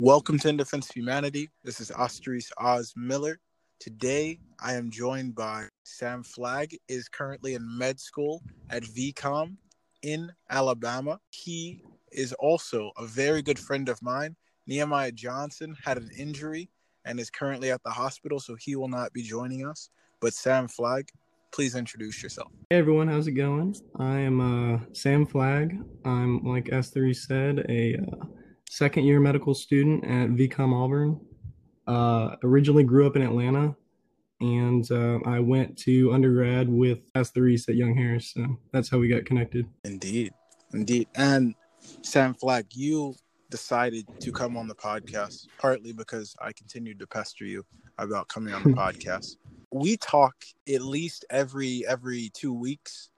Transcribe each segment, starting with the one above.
Welcome to In Defense of Humanity. This is Ostris Oz Miller. Today, I am joined by Sam Flagg. Is currently in med school at VCOM in Alabama. He is also a very good friend of mine. Nehemiah Johnson had an injury and is currently at the hospital, so he will not be joining us. But Sam Flagg, please introduce yourself. Hey everyone, how's it going? I am uh, Sam Flagg. I'm, like S3 said, a uh, second year medical student at VCOM Auburn. Uh, originally grew up in Atlanta, and uh, I went to undergrad with S3 at Young Harris. So that's how we got connected. Indeed, indeed. And Sam Flagg, you decided to come on the podcast partly because I continued to pester you about coming on the podcast. We talk at least every every two weeks.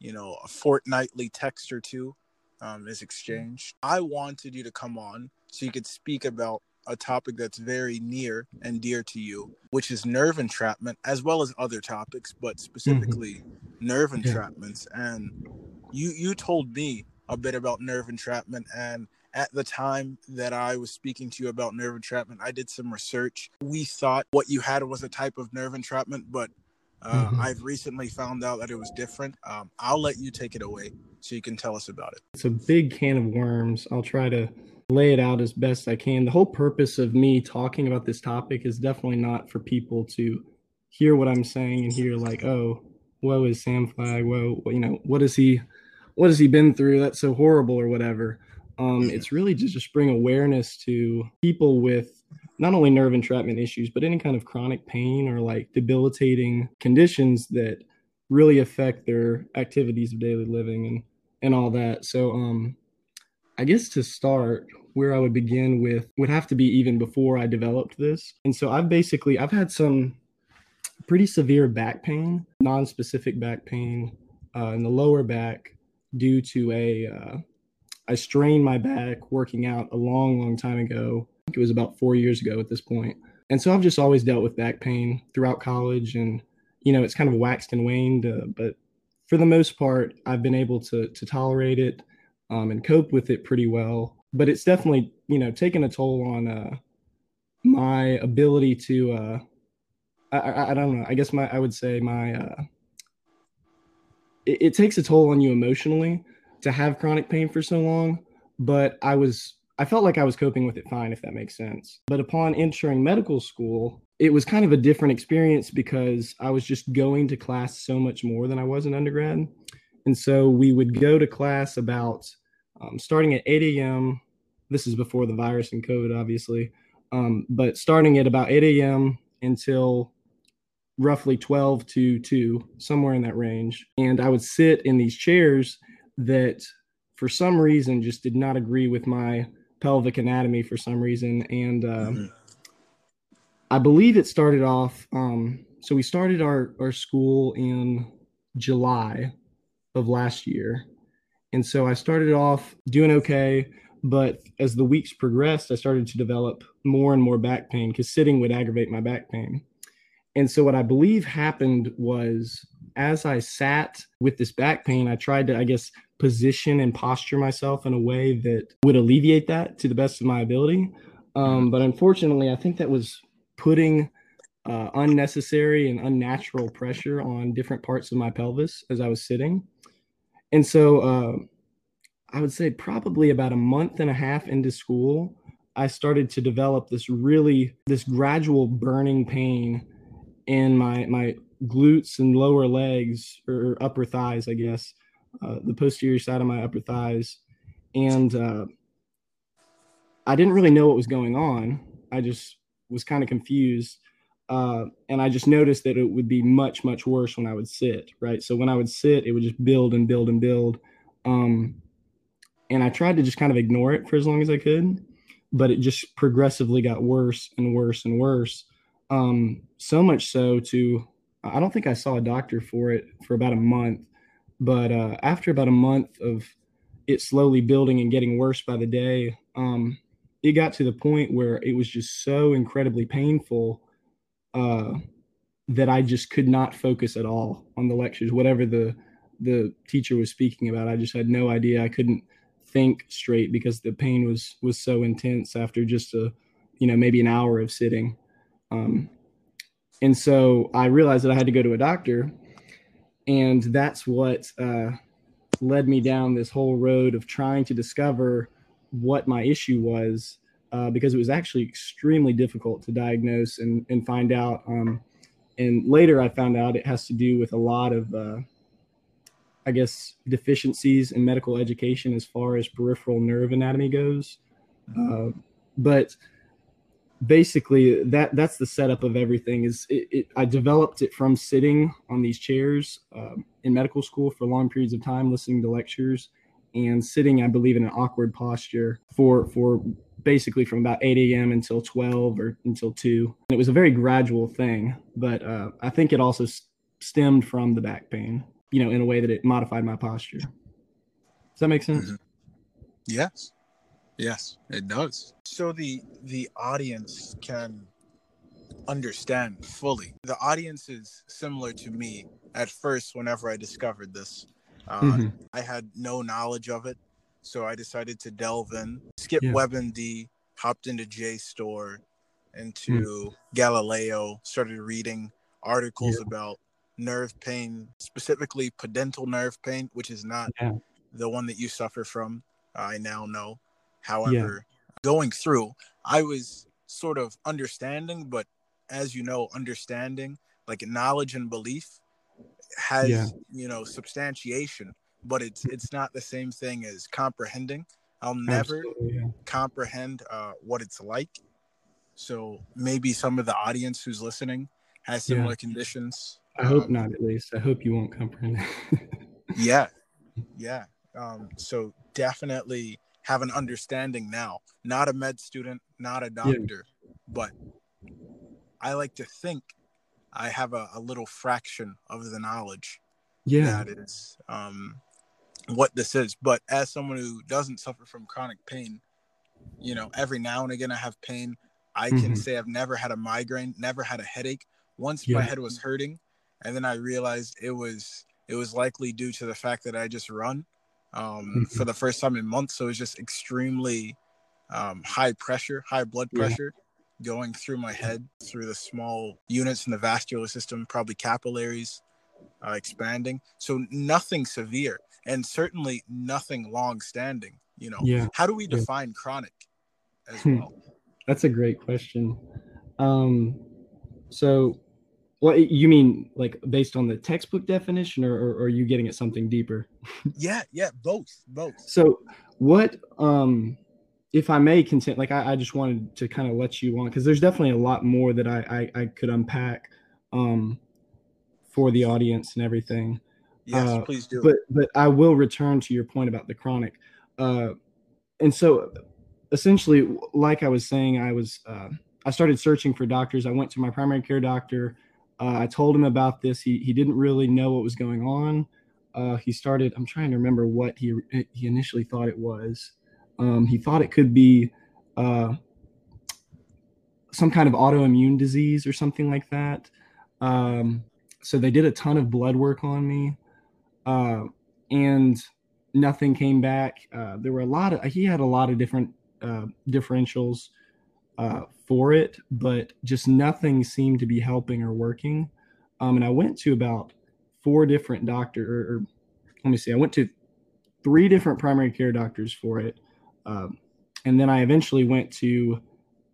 You know, a fortnightly text or two um, is exchanged. I wanted you to come on so you could speak about a topic that's very near and dear to you, which is nerve entrapment, as well as other topics, but specifically mm-hmm. nerve entrapments. And you you told me a bit about nerve entrapment and at the time that I was speaking to you about nerve entrapment, I did some research. We thought what you had was a type of nerve entrapment, but uh, mm-hmm. I've recently found out that it was different. Um, I'll let you take it away so you can tell us about it. It's a big can of worms. I'll try to lay it out as best I can. The whole purpose of me talking about this topic is definitely not for people to hear what I'm saying and hear like, oh, woe is Sam Flagg. Whoa, you know, what has he, what has he been through? That's so horrible or whatever. Um, it's really to just bring awareness to people with not only nerve entrapment issues, but any kind of chronic pain or like debilitating conditions that really affect their activities of daily living and and all that. So um I guess to start where I would begin with would have to be even before I developed this. And so I've basically I've had some pretty severe back pain, non-specific back pain uh, in the lower back due to a uh, I strained my back working out a long, long time ago. I think it was about four years ago at this point. And so I've just always dealt with back pain throughout college. And, you know, it's kind of waxed and waned. Uh, but for the most part, I've been able to, to tolerate it um, and cope with it pretty well. But it's definitely, you know, taken a toll on uh, my ability to, uh, I, I, I, don't know, I guess my, I would say my, uh, it, it takes a toll on you emotionally to have chronic pain for so long, but I was I felt like I was coping with it fine, if that makes sense. But upon entering medical school, it was kind of a different experience because I was just going to class so much more than I was in undergrad. And so we would go to class about um, starting at 8 a.m. This is before the virus and COVID, obviously, um, but starting at about 8 a.m. until roughly 12 to 2, somewhere in that range. And I would sit in these chairs that for some reason just did not agree with my pelvic anatomy for some reason. And uh, mm-hmm. I believe it started off. Um, so we started our, our school in July of last year. And so I started off doing okay. But as the weeks progressed, I started to develop more and more back pain because sitting would aggravate my back pain. And so what I believe happened was as I sat with this back pain, I tried to, I guess, position and posture myself in a way that would alleviate that to the best of my ability. Um, but unfortunately, I think that was putting uh, unnecessary and unnatural pressure on different parts of my pelvis as I was sitting. And so uh, I would say probably about a month and a half into school, I started to develop this really this gradual burning pain in my my glutes and lower legs or upper thighs, I guess, uh, the posterior side of my upper thighs, and uh, I didn't really know what was going on. I just was kind of confused. Uh, and I just noticed that it would be much, much worse when I would sit, right? So when I would sit, it would just build and build and build. Um, and I tried to just kind of ignore it for as long as I could, but it just progressively got worse and worse and worse. Um, so much so to, I don't think I saw a doctor for it for about a month. But uh, after about a month of it slowly building and getting worse by the day, um, it got to the point where it was just so incredibly painful uh, that I just could not focus at all on the lectures, whatever the the teacher was speaking about. I just had no idea. I couldn't think straight because the pain was was so intense after just a you know maybe an hour of sitting. Um, and so I realized that I had to go to a doctor, and that's what uh, led me down this whole road of trying to discover what my issue was uh, because it was actually extremely difficult to diagnose and, and find out. Um, and later I found out it has to do with a lot of, uh, I guess, deficiencies in medical education as far as peripheral nerve anatomy goes. Uh, but basically that that's the setup of everything is it, it, i developed it from sitting on these chairs um, in medical school for long periods of time listening to lectures and sitting i believe in an awkward posture for for basically from about 8 a.m until 12 or until 2 and it was a very gradual thing but uh, i think it also stemmed from the back pain you know in a way that it modified my posture. Does that make sense? Mm-hmm. yes Yes, it does. So the the audience can understand fully. The audience is similar to me at first whenever I discovered this. Uh, mm-hmm. I had no knowledge of it, so I decided to delve in, skip yeah. WebMD, hopped into JSTOR, into mm. Galileo, started reading articles yeah. about nerve pain, specifically pudendal nerve pain, which is not yeah. the one that you suffer from. I now know. However, yeah. going through, I was sort of understanding, but as you know, understanding like knowledge and belief has yeah. you know substantiation, but it's it's not the same thing as comprehending. I'll never yeah. comprehend uh, what it's like. So maybe some of the audience who's listening has similar conditions. I hope um, not, at least. I hope you won't comprehend. yeah, yeah. Um, so definitely have an understanding now. Not a med student, not a doctor, yeah. but I like to think I have a, a, little fraction of the knowledge. Yeah. That is um, what this is. But as someone who doesn't suffer from chronic pain, you know, every now and again I have pain. I can mm-hmm. say I've never had a migraine, never had a headache. Once yeah. my head was hurting, and then I realized it was it was likely due to the fact that I just run um, mm-hmm. for the first time in months. So it was just extremely um, high pressure, high blood pressure yeah. going through my head, through the small units in the vascular system, probably capillaries uh, expanding. So nothing severe and certainly nothing long standing. You know, yeah. how do we define yeah. chronic as hmm. well? That's a great question. Um, so well, you mean like based on the textbook definition, or, or, or, are you getting at something deeper? yeah, yeah, both, both. So, what, um, if I may consent, like I, I just wanted to kind of let you on because there's definitely a lot more that I I, I could unpack, um, for the audience and everything. Yes, uh, please do. But but I will return to your point about the chronic, uh, and so essentially, like I was saying, I was uh, I started searching for doctors. I went to my primary care doctor uh, I told him about this. He he didn't really know what was going on. Uh, he started. I'm trying to remember what he he initially thought it was. Um, he thought it could be uh, some kind of autoimmune disease or something like that. Um, so they did a ton of blood work on me, uh, and nothing came back. Uh, there were a lot of. He had a lot of different uh, differentials uh, for it, but just nothing seemed to be helping or working. Um, and I went to about four different doctor, or, or, let me see, I went to three different primary care doctors for it, um, and then I eventually went to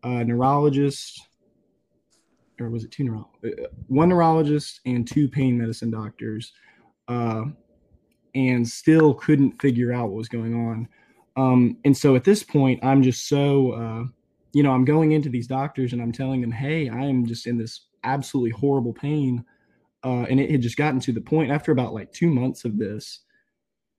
a neurologist, or was it two neuro, uh, one neurologist and two pain medicine doctors, uh, and still couldn't figure out what was going on. Um, and so at this point, I'm just so uh, you know, I'm going into these doctors and I'm telling them, hey, I am just in this absolutely horrible pain. Uh, and it had just gotten to the point after about like two months of this.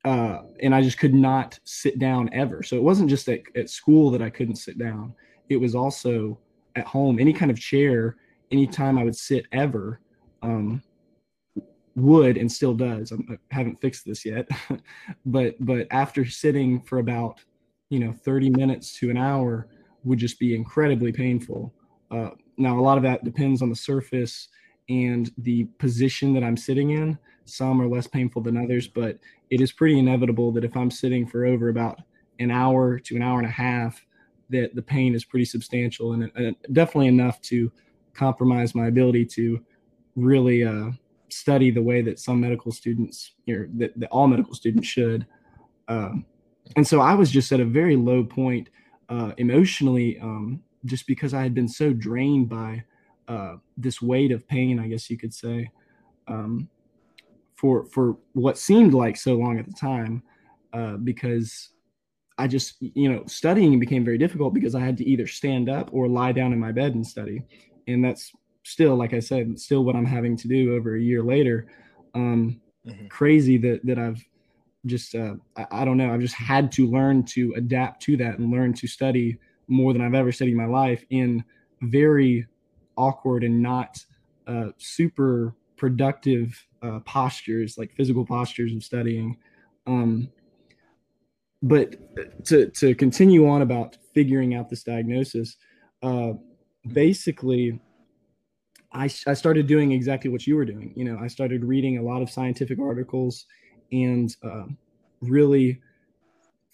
Uh, and I just could not sit down ever. So it wasn't just at, at school that I couldn't sit down. It was also at home, any kind of chair, anytime I would sit ever, um, would and still does. I'm, I have not fixed this yet, but but after sitting for about you know 30 minutes to an hour, would just be incredibly painful. Uh, now, a lot of that depends on the surface and the position that I'm sitting in. Some are less painful than others, but it is pretty inevitable that if I'm sitting for over about an hour to an hour and a half, that the pain is pretty substantial and, definitely enough to compromise my ability to really uh, study the way that some medical students, or that, that all medical students should. Uh, and so I was just at a very low point uh, emotionally, um, just because I had been so drained by uh, this weight of pain, I guess you could say, um, for for what seemed like so long at the time, uh, because I just you know studying became very difficult because I had to either stand up or lie down in my bed and study, and that's still, like I said, still what I'm having to do over a year later. Um, mm-hmm. Crazy that that I've just uh, I, I, don't know. I've just had to learn to adapt to that and learn to study more than I've ever studied in my life in very awkward and not uh, super productive uh, postures, like physical postures of studying. Um, but to to continue on about figuring out this diagnosis, uh, basically I, I started doing exactly what you were doing. You know, I started reading a lot of scientific articles and uh, really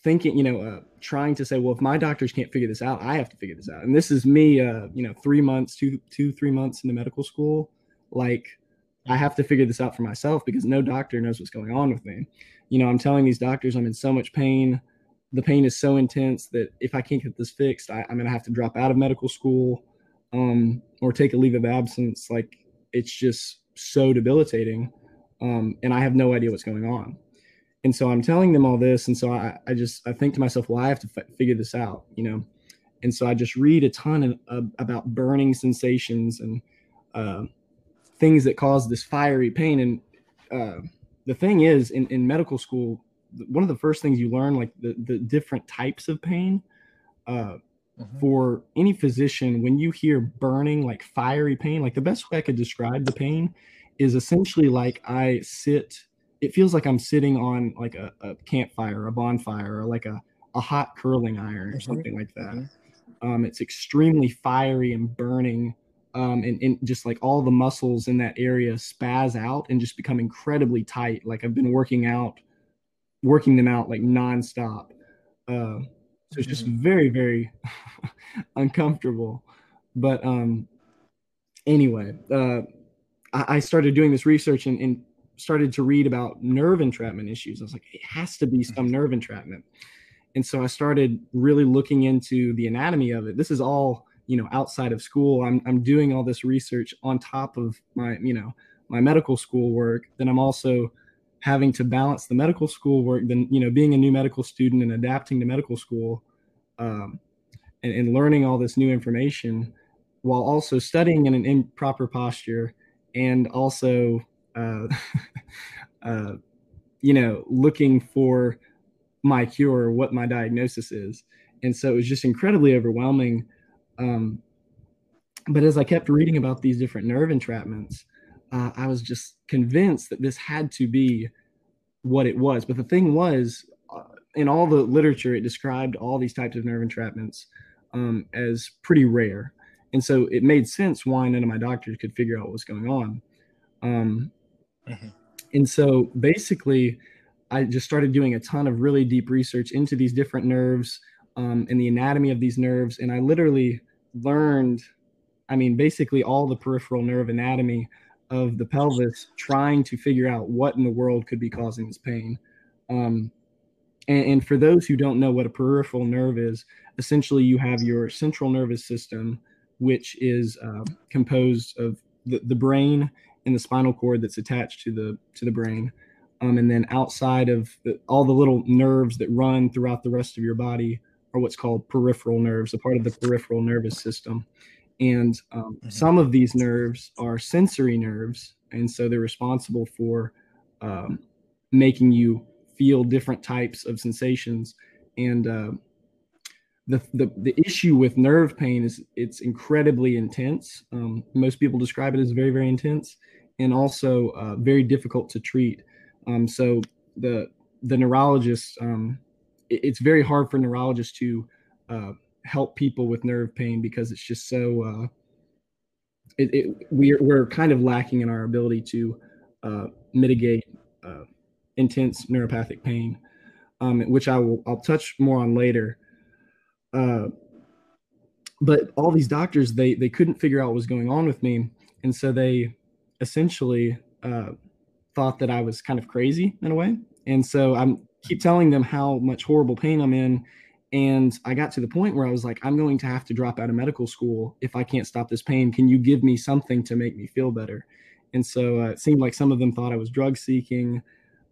thinking, you know, uh, trying to say, well, if my doctors can't figure this out, I have to figure this out. And this is me, uh, you know, three months, two, two, three months into medical school. Like, I have to figure this out for myself because no doctor knows what's going on with me. You know, I'm telling these doctors I'm in so much pain. The pain is so intense that if I can't get this fixed, I, am going to have to drop out of medical school um, or take a leave of absence, like it's just so debilitating. Um, and I have no idea what's going on. And so I'm telling them all this. And so I, I just, I think to myself, well, I have to f- figure this out, you know? And so I just read a ton of, of about burning sensations and uh, things that cause this fiery pain. And uh, the thing is, in, in medical school, one of the first things you learn, like the, the different types of pain, uh, Mm-hmm. For any physician, when you hear burning, like fiery pain, like the best way I could describe the pain is essentially like I sit, it feels like I'm sitting on like a, a campfire, a bonfire, or like a, a hot curling iron or mm-hmm. something like that. Mm-hmm. Um, it's extremely fiery and burning. Um, and, and, just like all the muscles in that area spaz out and just become incredibly tight. Like I've been working out, working them out like nonstop. Uh, so it's just very, very uncomfortable. But um, anyway, uh, I, I, started doing this research and, and, started to read about nerve entrapment issues. I was like, it has to be some nerve entrapment. And so I started really looking into the anatomy of it. This is all, you know, outside of school. I'm, I'm doing all this research on top of my, you know, my medical school work. Then I'm also having to balance the medical school work, then you know, being a new medical student and adapting to medical school, um, and, and, learning all this new information, while also studying in an improper posture, and also, uh, uh, you know, looking for my cure, what my diagnosis is, and so it was just incredibly overwhelming. Um, but as I kept reading about these different nerve entrapments, uh, I was just convinced that this had to be what it was. But the thing was, uh, in all the literature, it described all these types of nerve entrapments um, as pretty rare. And so it made sense why none of my doctors could figure out what was going on. Um, mm-hmm. And so basically, I just started doing a ton of really deep research into these different nerves um, and the anatomy of these nerves. And I literally learned, I mean, basically all the peripheral nerve anatomy of the pelvis trying to figure out what in the world could be causing this pain. Um, and, and, for those who don't know what a peripheral nerve is, essentially you have your central nervous system, which is uh, composed of the, the brain and the spinal cord that's attached to the to the brain. Um, and then outside of the, all the little nerves that run throughout the rest of your body are what's called peripheral nerves, a part of the peripheral nervous system. And um, mm-hmm. some of these nerves are sensory nerves, and so they're responsible for um, making you feel different types of sensations. And uh, the, the the issue with nerve pain is it's incredibly intense. Um, most people describe it as very very intense, and also uh, very difficult to treat. Um, so the the neurologist, um, it, it's very hard for neurologists to uh, help people with nerve pain because it's just so uh, it, it, we're, we're kind of lacking in our ability to uh, mitigate uh, intense neuropathic pain, um, which I will I'll touch more on later. Uh, but all these doctors they they couldn't figure out what was going on with me, and so they essentially uh, thought that I was kind of crazy in a way. And so I'm keep telling them how much horrible pain I'm in. And I got to the point where I was like, I'm going to have to drop out of medical school if I can't stop this pain. Can you give me something to make me feel better? And so uh, it seemed like some of them thought I was drug seeking.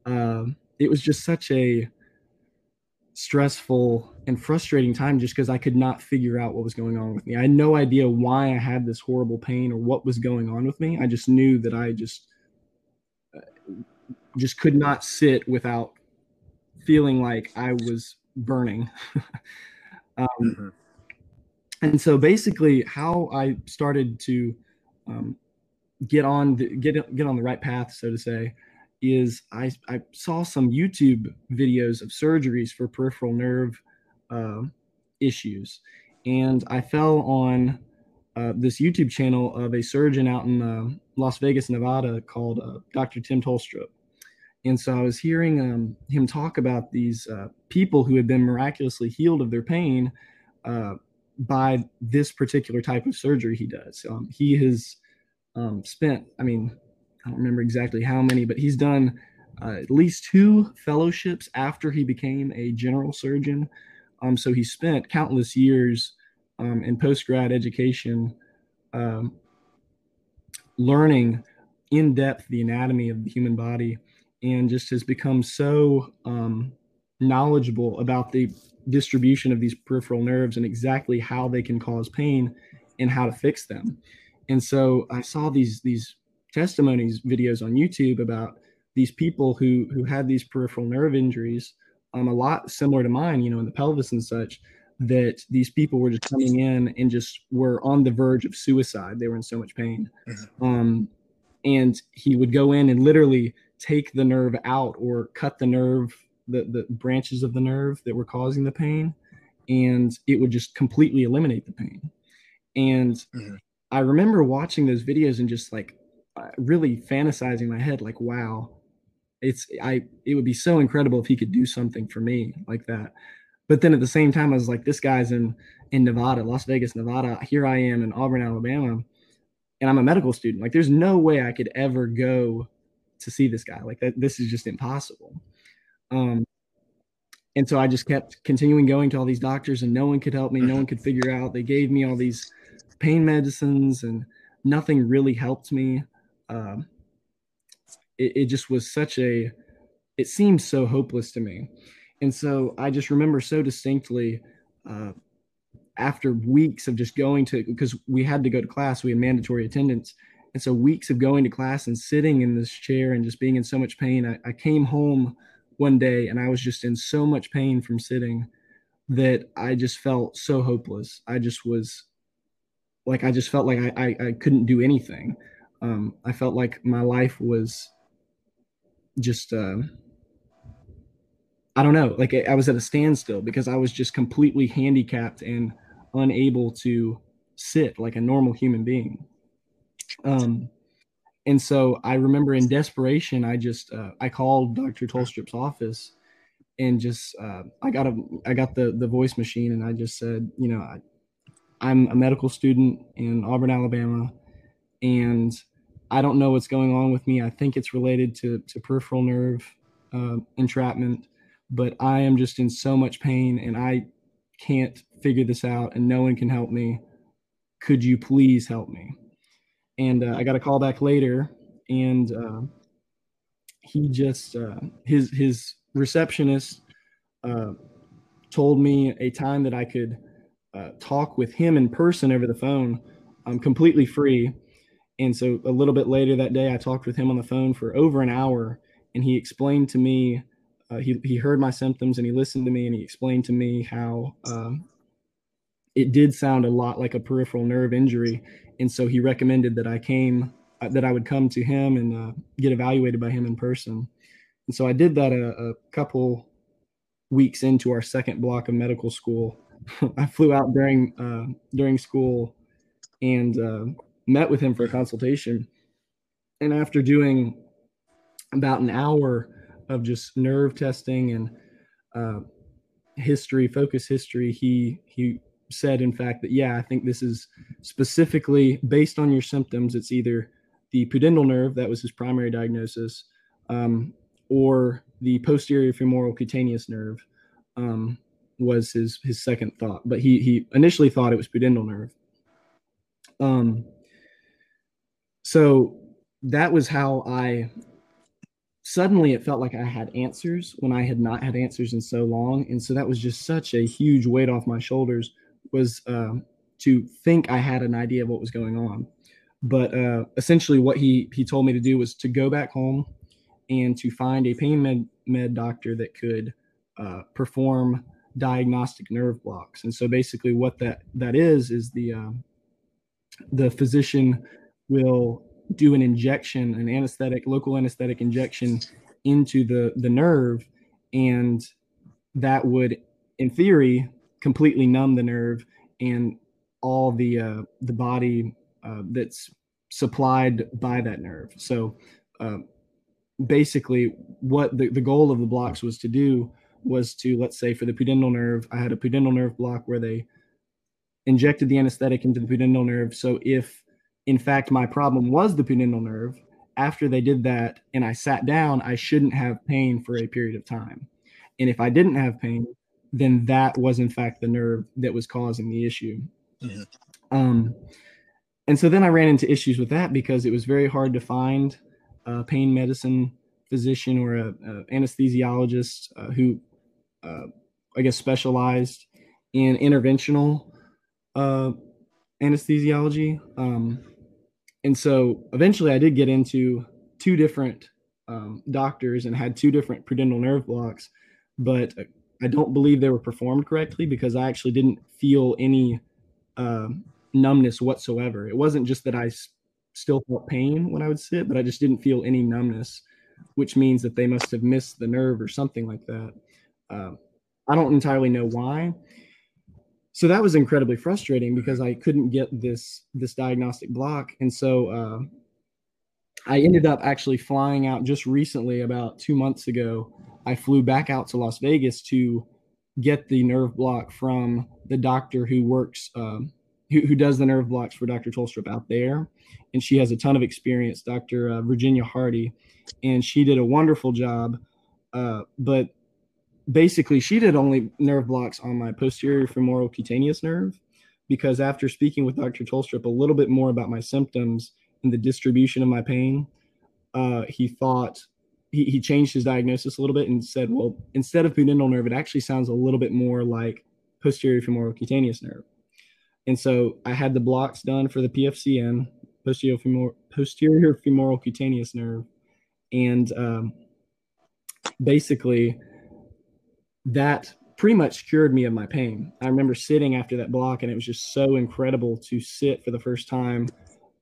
Uh, it was just such a stressful and frustrating time just because I could not figure out what was going on with me. I had no idea why I had this horrible pain or what was going on with me. I just knew that I just uh, just could not sit without feeling like I was burning. um, mm-hmm. And so basically, how I started to um, get on the, get get on the right path, so to say, is I, I saw some YouTube videos of surgeries for peripheral nerve uh, issues, and I fell on uh, this YouTube channel of a surgeon out in uh, Las Vegas, Nevada, called uh, Dr. Tim Tolstrup. And so I was hearing um, him talk about these uh, people who had been miraculously healed of their pain uh, by this particular type of surgery he does. Um, he has um, spent, I mean, I don't remember exactly how many, but he's done uh, at least two fellowships after he became a general surgeon. Um, so he spent countless years um, in post grad education um, learning in depth the anatomy of the human body and just has become so um, knowledgeable about the distribution of these peripheral nerves and exactly how they can cause pain and how to fix them. And so I saw these these testimonies videos on YouTube about these people who who had these peripheral nerve injuries, um, a lot similar to mine, you know, in the pelvis and such. That these people were just coming in and just were on the verge of suicide. They were in so much pain, mm-hmm. um, and he would go in and literally take the nerve out or cut the nerve, the the branches of the nerve that were causing the pain, and it would just completely eliminate the pain. And mm-hmm. I remember watching those videos and just like really fantasizing my head like wow it's i it would be so incredible if he could do something for me like that. But then at the same time i was like this guy's in in nevada las vegas nevada here i am in auburn alabama and i'm a medical student. Like there's no way i could ever go to see this guy. Like that this is just impossible. Um and so i just kept continuing going to all these doctors and no one could help me. No one could figure out. They gave me all these pain medicines and nothing really helped me um, it, it just was such a it seemed so hopeless to me. And so i just remember so distinctly uh, after weeks of just going to because we had to go to class we had mandatory attendance. And so weeks of going to class and sitting in this chair and just being in so much pain I, I came home one day and i was just in so much pain from sitting that i just felt so hopeless. I just was like i just felt like i, I, I couldn't do anything um, I felt like my life was just uh, I don't know, like I was at a standstill because I was just completely handicapped and unable to sit like a normal human being. Um, and so I remember in desperation, I just uh, I called Dr. Tolstrup's office and just uh, I got a I got the the voice machine and I just said, you know, I, I'm a medical student in Auburn, Alabama, and I don't know what's going on with me. I think it's related to, to peripheral nerve uh, entrapment, but I am just in so much pain and I can't figure this out and no one can help me. Could you please help me? And uh, I got a call back later and uh, he just, uh, his, his receptionist uh, told me a time that I could uh, talk with him in person over the phone. I'm completely free and so a little bit later that day, I talked with him on the phone for over an hour, and he explained to me. Uh, he he heard my symptoms and he listened to me and he explained to me how uh, it did sound a lot like a peripheral nerve injury, and so he recommended that I came uh, that I would come to him and uh, get evaluated by him in person. And so I did that a, a couple weeks into our second block of medical school. I flew out during uh, during school and uh, met with him for a consultation. And after doing about an hour of just nerve testing and uh, history, focus history, he he said, in fact, that yeah, I think this is specifically based on your symptoms. It's either the pudendal nerve that was his primary diagnosis, um, or the posterior femoral cutaneous nerve um, was his his second thought. But he he initially thought it was pudendal nerve. Um, so that was how I suddenly it felt like I had answers when I had not had answers in so long. And so that was just such a huge weight off my shoulders was uh, to think I had an idea of what was going on. But uh, essentially, what he he told me to do was to go back home and to find a pain med, med doctor that could uh, perform diagnostic nerve blocks. And so basically, what that that is is the uh, the physician will do an injection, an anesthetic, local anesthetic injection into the the nerve, and that would, in theory, completely numb the nerve and all the uh, the body uh, that's supplied by that nerve. So uh, basically, what the, the goal of the blocks was to do was to let's say for the pudendal nerve, I had a pudendal nerve block where they injected the anesthetic into the pudendal nerve. So if in fact my problem was the pudendal nerve, after they did that and I sat down, I shouldn't have pain for a period of time. And if I didn't have pain, then that was in fact the nerve that was causing the issue. Mm-hmm. Um, and so then I ran into issues with that because it was very hard to find a pain medicine physician or a, a anesthesiologist uh, who, uh, I guess, specialized in interventional uh, anesthesiology. Um, and so eventually I did get into two different um, doctors and had two different pudendal nerve blocks, but I don't believe they were performed correctly because I actually didn't feel any uh, numbness whatsoever. It wasn't just that I s- still felt pain when I would sit, but I just didn't feel any numbness, which means that they must have missed the nerve or something like that. Uh, I don't entirely know why. So that was incredibly frustrating because I couldn't get this this diagnostic block, and so uh, I ended up actually flying out just recently, about two months ago, I flew back out to Las Vegas to get the nerve block from the doctor who works, um, who, who does the nerve blocks for Dr. Tolstrup out there. And she has a ton of experience, Dr. Uh, Virginia Hardy. And she did a wonderful job. Uh, but basically, she did only nerve blocks on my posterior femoral cutaneous nerve because after speaking with Dr. Tolstrup a little bit more about my symptoms and the distribution of my pain, uh, he thought he, he changed his diagnosis a little bit and said, well, instead of pudendal nerve, it actually sounds a little bit more like posterior femoral cutaneous nerve. And so I had the blocks done for the PFCN, posterior femoral, posterior femoral cutaneous nerve. And um, basically, that pretty much cured me of my pain. I remember sitting after that block, and it was just so incredible to sit for the first time.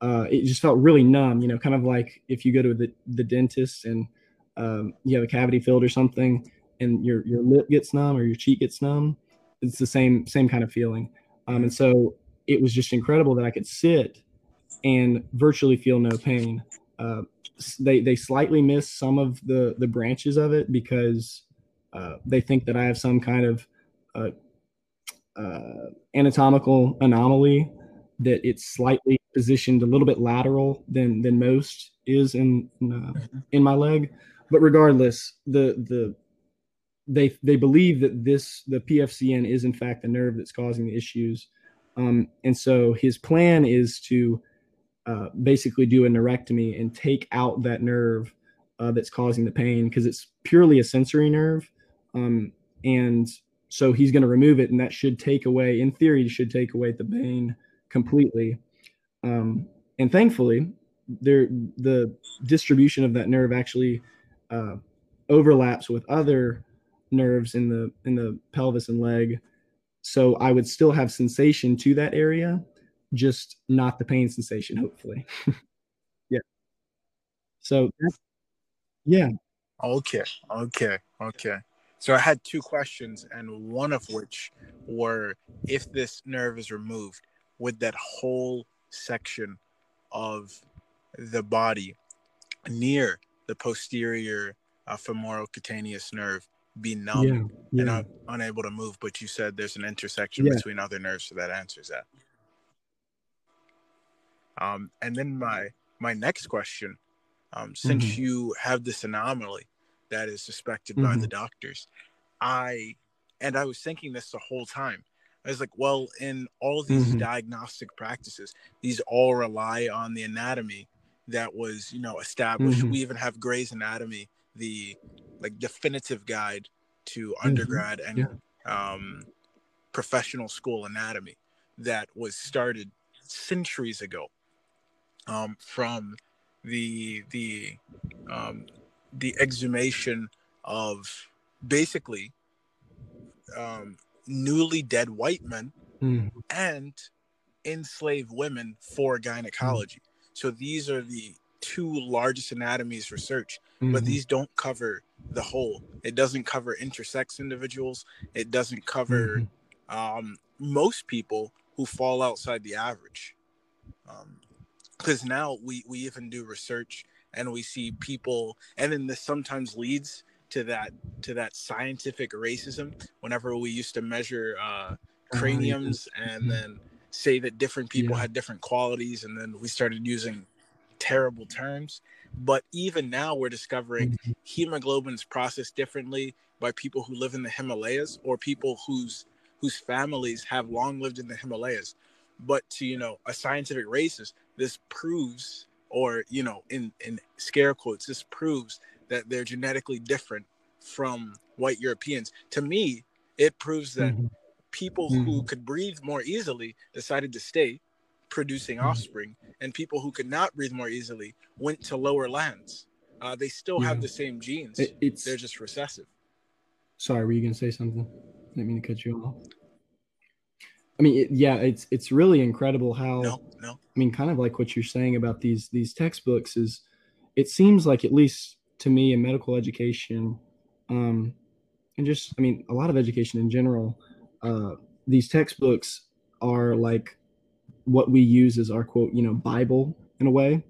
Uh, it just felt really numb, you know, kind of like if you go to the, the dentist and um, you have a cavity filled or something, and your your lip gets numb or your cheek gets numb. It's the same same kind of feeling. Um, and so it was just incredible that I could sit and virtually feel no pain. Uh, they they slightly miss some of the the branches of it because uh, they think that I have some kind of uh, uh anatomical anomaly that it's slightly positioned a little bit lateral than than most is in in, uh, in my leg. But regardless, the the they they believe that this the PFCN is in fact the nerve that's causing the issues, um, and so his plan is to uh, basically do a neurectomy and take out that nerve uh, that's causing the pain because it's purely a sensory nerve, um, and so he's going to remove it, and that should take away, in theory, should take away the pain completely. Um, and thankfully, there the distribution of that nerve actually uh, overlaps with other nerves in the in the pelvis and leg. So i would still have sensation to that area just not the pain sensation hopefully. Yeah. So yeah. Okay okay okay so i had two questions and one of which were if this nerve is removed would that whole section of the body near the posterior uh, femoral cutaneous nerve be numb Yeah, yeah. and un- unable to move. But you said there's an intersection Yeah. between other nerves, so that answers that. Um, and then my my next question, um, since Mhm. you have this anomaly that is suspected by the Mm-hmm. doctors, I and I was thinking this the whole time. I was like, well, in all these Mhm. diagnostic practices, these all rely on the anatomy that was, you know, established. Mhm. We even have Gray's Anatomy, the like definitive guide to Mhm. undergrad and Yeah. um, professional school anatomy that was started centuries ago um, from the the um, the exhumation of basically um, newly dead white men Mhm. and enslaved women for gynecology. So these are the two largest anatomies research, but Mhm. these don't cover the whole. It doesn't cover intersex individuals. It doesn't cover Mhm. um, most people who fall outside the average. Because now we, we even do research and we see people, and then this sometimes leads to that to that scientific racism. Whenever we used to measure uh, Oh, craniums and Mhm. then say that different people Yeah. had different qualities, and then we started using terrible terms. But even now, we're discovering Mhm. hemoglobin's processed differently by people who live in the Himalayas or people whose whose families have long lived in the Himalayas. But to you know a scientific racist, this proves, or you know, in in scare quotes, this proves that they're genetically different from white Europeans. To me, it proves that Mhm. people who Mhm. could breathe more easily decided to stay producing Mhm. offspring and people who could not breathe more easily went to lower lands uh, they still have the same genes It- they're just recessive sorry. Were you gonna say something? Didn't mean to cut you off. I mean, it, yeah, it's it's really incredible how no no I mean, kind of like what you're saying about these these textbooks is, it seems like at least to me in medical education, um, and just I mean a lot of education in general, uh, these textbooks are like what we use as our quote, you know, Bible in a way.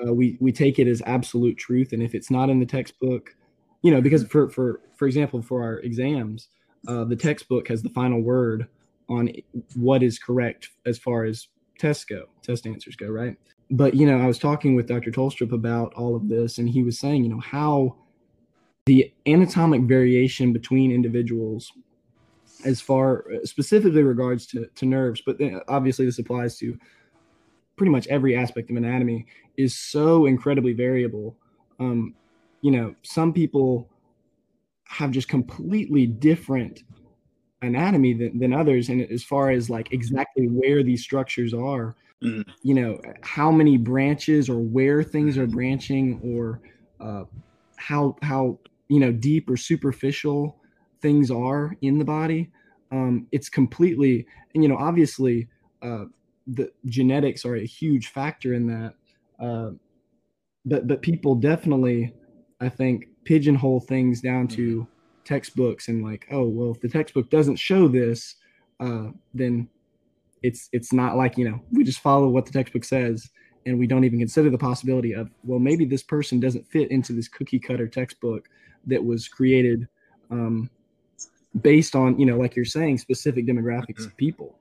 Uh, we we take it as absolute truth, and if it's not in the textbook, you know, because for for for example, for our exams, uh, the textbook has the final word on what is correct as far as tests go, test answers go, right? But you know, I was talking with Dr. Tolstrup about all of this, and he was saying, you know, how the anatomic variation between individuals, as far specifically regards to to nerves, but obviously this applies to pretty much every aspect of anatomy, is so incredibly variable. Um, you know, some people have just completely different anatomy than, than others and as far as like exactly where these structures are Mhm. you know how many branches or where things are branching or uh, how how you know deep or superficial things are in the body um, it's completely and you know obviously uh, the genetics are a huge factor in that uh, but but people definitely i think pigeonhole things down to textbooks and like oh well if the textbook doesn't show this uh, then it's it's not like you know we just follow what the textbook says and we don't even consider the possibility of well maybe this person doesn't fit into this cookie cutter textbook that was created um, based on you know like you're saying specific demographics of people.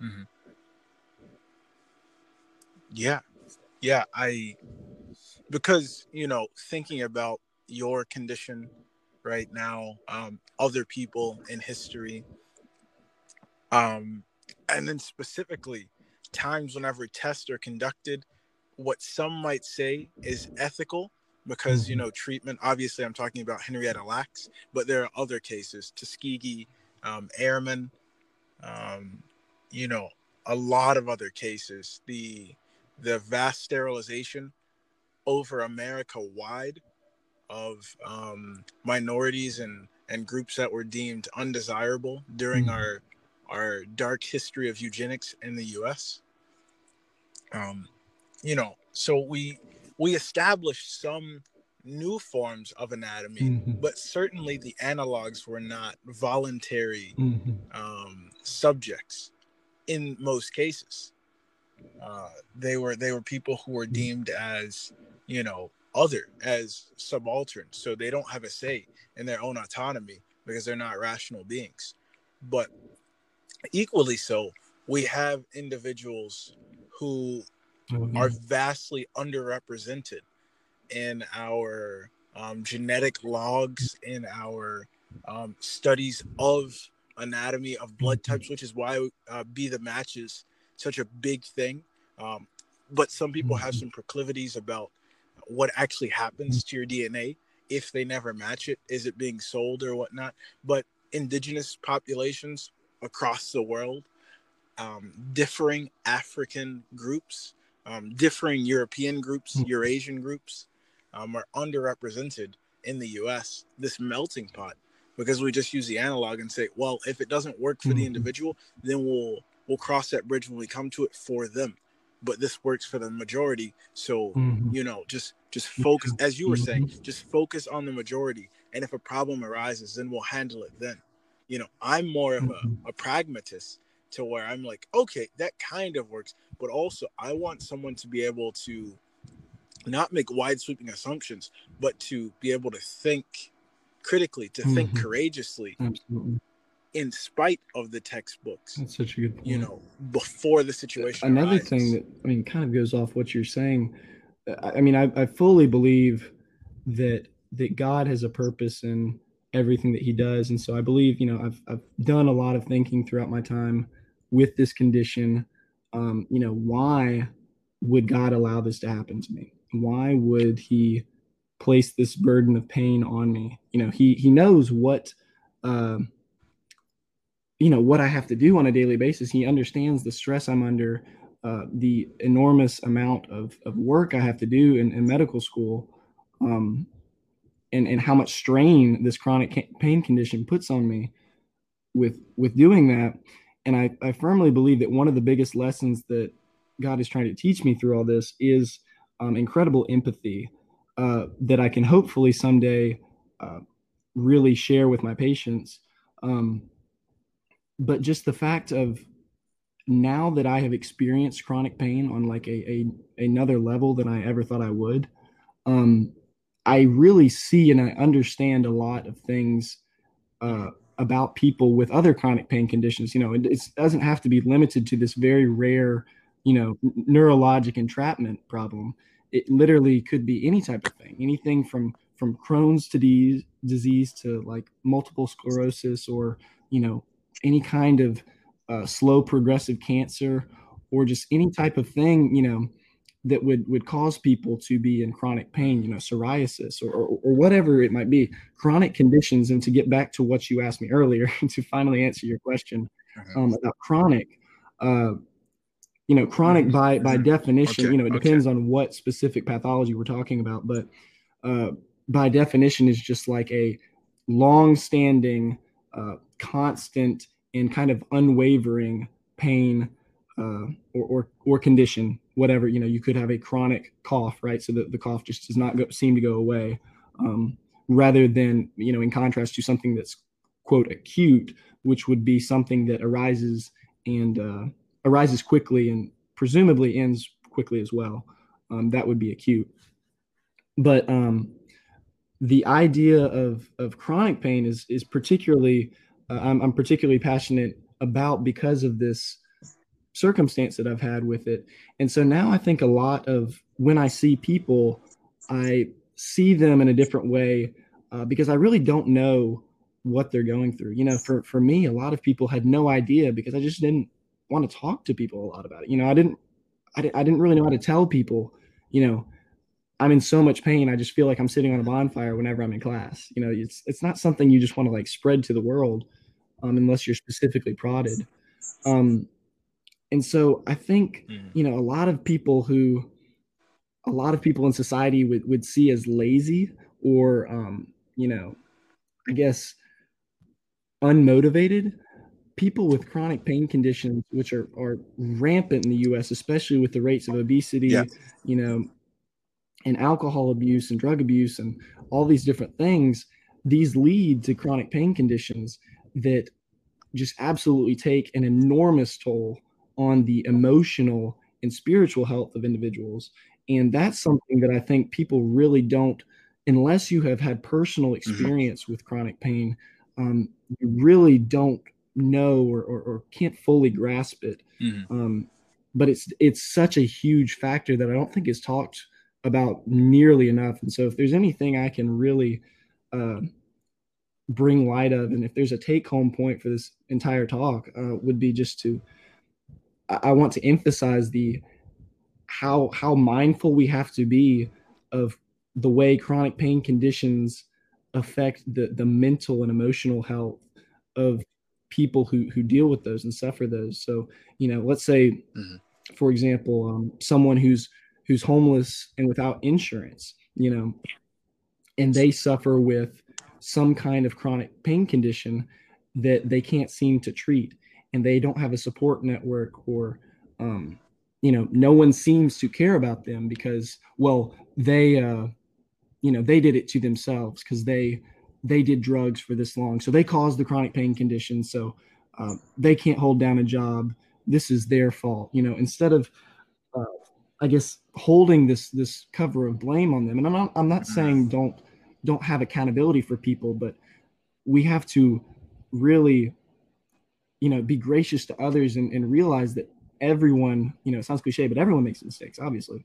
Mm-hmm. yeah yeah i because you know thinking about your condition right now um other people in history um and then specifically times whenever tests are conducted what some might say is ethical because you know treatment obviously i'm talking about henrietta lacks but there are other cases tuskegee um, airmen um, you know a lot of other cases. The the vast sterilization over america wide of um, minorities and and groups that were deemed undesirable during Mhm. our our dark history of eugenics in the us um, you know so we we established some new forms of anatomy, Mm-hmm. but certainly the analogs were not voluntary Mhm. um, subjects in most cases. Uh, they were they were people who were deemed as you know other as subaltern, so they don't have a say in their own autonomy because they're not rational beings. But equally so, we have individuals who yeah. are vastly underrepresented in our um, genetic logs, in our um, studies of anatomy of blood types, which is why uh, be the match is such a big thing. Um, but some people have some proclivities about what actually happens to your DNA if they never match it. Is it being sold or whatnot? But indigenous populations across the world, um, differing African groups, um, differing European groups. Eurasian groups, um, are underrepresented in the U.S. This melting pot, because we just use the analog and say, well, if it doesn't work for the Mhm. individual, then we'll we'll cross that bridge when we come to it for them. But this works for the majority, so Mhm. you know, just just focus, as you were saying, Mhm. just focus on the majority. And if a problem arises, then we'll handle it then. You know, I'm more of a, Mhm. a pragmatist to where I'm like, okay, that kind of works, but also I want someone to be able to not make wide sweeping assumptions, but to be able to think critically, to think Mhm. courageously Absolutely. In spite of the textbooks, That's such a good point. you know, before the situation another arises. thing that I mean kind of goes off what you're saying. I, I mean, I, I fully believe that that God has a purpose in everything that He does, and so I believe you know I've I've done a lot of thinking throughout my time with this condition. Um, you know, why would God allow this to happen to me? Why would He place this burden of pain on me? You know, He He knows what. Um, you know what I have to do on a daily basis. He understands the stress I'm under, uh, the enormous amount of, of work I have to do in, in medical school, um, and and how much strain this chronic pain condition puts on me with with doing that. And I, I firmly believe that one of the biggest lessons that God is trying to teach me through all this is um, incredible empathy uh, that I can hopefully someday uh, really share with my patients. Um, but just the fact of now that I have experienced chronic pain on like a, a another level than I ever thought I would, um, I really see and I understand a lot of things uh, about people with other chronic pain conditions. You know, it, it doesn't have to be limited to this very rare, you know, neurologic entrapment problem. It literally could be any type of thing, anything from from Crohn's to disease, disease to like multiple sclerosis or you know any kind of uh, slow progressive cancer or just any type of thing you know that would would cause people to be in chronic pain you know psoriasis or, or, or whatever it might be chronic conditions and to get back to what you asked me earlier to finally answer your question um, about chronic uh, you know chronic Mhm. by by Mhm. definition Okay, you know it okay. depends on what specific pathology we're talking about but uh, by definition is just like a long-standing uh, constant and kind of unwavering pain uh, or, or or condition whatever you know you could have a chronic cough right? So that the cough just does not go, seem to go away um, rather than you know in contrast to something that's quote acute which would be something that arises and uh, arises quickly and presumably ends quickly as well um, that would be acute. But um, the idea of of chronic pain is is particularly I'm, I'm particularly passionate about because of this circumstance that I've had with it. And so now I think a lot of when I see people, I see them in a different way uh, because I really don't know what they're going through. You know, for for me, a lot of people had no idea because I just didn't want to talk to people a lot about it. You know, I didn't I, di- I didn't really know how to tell people, you know, I'm in so much pain. I just feel like I'm sitting on a bonfire whenever I'm in class. You know, it's it's not something you just want to like spread to the world, um, unless you're specifically prodded. Um, and so I think Mhm. you know a lot of people who, a lot of people in society would would see as lazy or um, you know, I guess unmotivated. People with chronic pain conditions, which are are rampant in the U.S., especially with the rates of obesity, Yeah. you know, and alcohol abuse and drug abuse and all these different things these lead to chronic pain conditions that just absolutely take an enormous toll on the emotional and spiritual health of individuals and that's something that i think people really don't unless you have had personal mm-hmm. experience mm-hmm. with chronic pain um, you really don't know or, or, or, can't fully grasp it mm-hmm. um, but it's it's such a huge factor that i don't think is talked about nearly enough and so if there's anything i can really uh, bring light of and if there's a take home point for this entire talk uh, would be just to I want to emphasize the how how mindful we have to be of the way chronic pain conditions affect the the mental and emotional health of people who who deal with those and suffer those. So you know, let's say, mm-hmm. for example, um, someone who's who's homeless and without insurance, you know, and they suffer with some kind of chronic pain condition that they can't seem to treat and they don't have a support network or um, you know no one seems to care about them because well they uh, you know they did it to themselves because they they did drugs for this long. So they caused the chronic pain condition. So uh, they can't hold down a job. This is their fault you know instead of uh, i guess holding this this cover of blame on them. And i'm not i'm not saying don't don't have accountability for people but we have to really you know be gracious to others and, and realize that everyone you know it sounds cliche but everyone makes mistakes obviously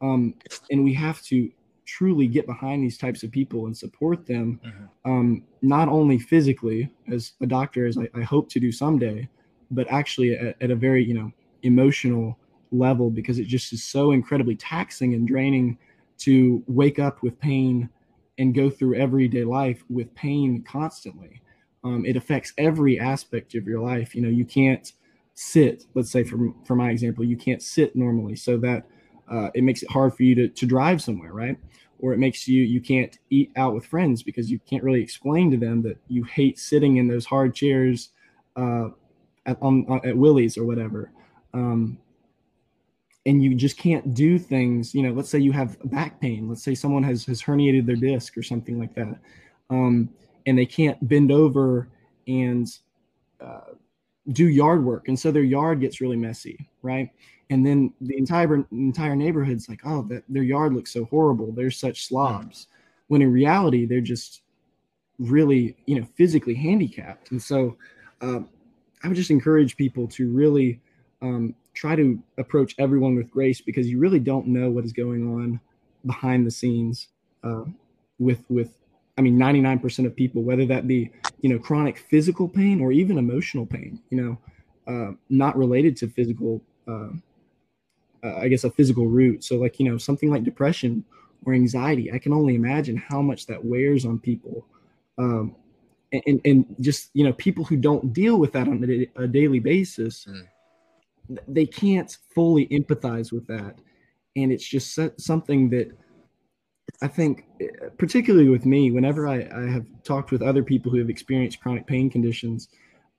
um, and we have to truly get behind these types of people and support them mm-hmm. um, not only physically as a doctor as I, I hope to do someday but actually at, at, a very you know emotional level because it just is so incredibly taxing and draining to wake up with pain and go through everyday life with pain constantly. Um, it affects every aspect of your life. You know you can't sit let's say for, for my example you can't sit normally. So that uh, it makes it hard for you to, to drive somewhere right? Or it makes you you can't eat out with friends because you can't really explain to them that you hate sitting in those hard chairs uh, at, on, at Willie's or whatever. Um, and you just can't do things you know let's say you have back pain let's say someone has has herniated their disc or something like that um, and they can't bend over and uh, do yard work and so their yard gets really messy right? And then the entire entire neighborhood's like oh that their yard looks so horrible. They're such slobs. When in reality they're just really you know physically handicapped. And so um, i would just encourage people to really um, try to approach everyone with grace because you really don't know what is going on behind the scenes uh, with with I mean, 99% of people, whether that be, you know, chronic physical pain or even emotional pain, you know, uh, not related to physical, uh, uh, I guess, a physical root. So, like, you know, something like depression or anxiety, I can only imagine how much that wears on people. Um, and, and just, you know, people who don't deal with that on a, a daily basis, mm. They can't fully empathize with that. And it's just something that, I think, particularly with me, whenever I, I, have talked with other people who have experienced chronic pain conditions,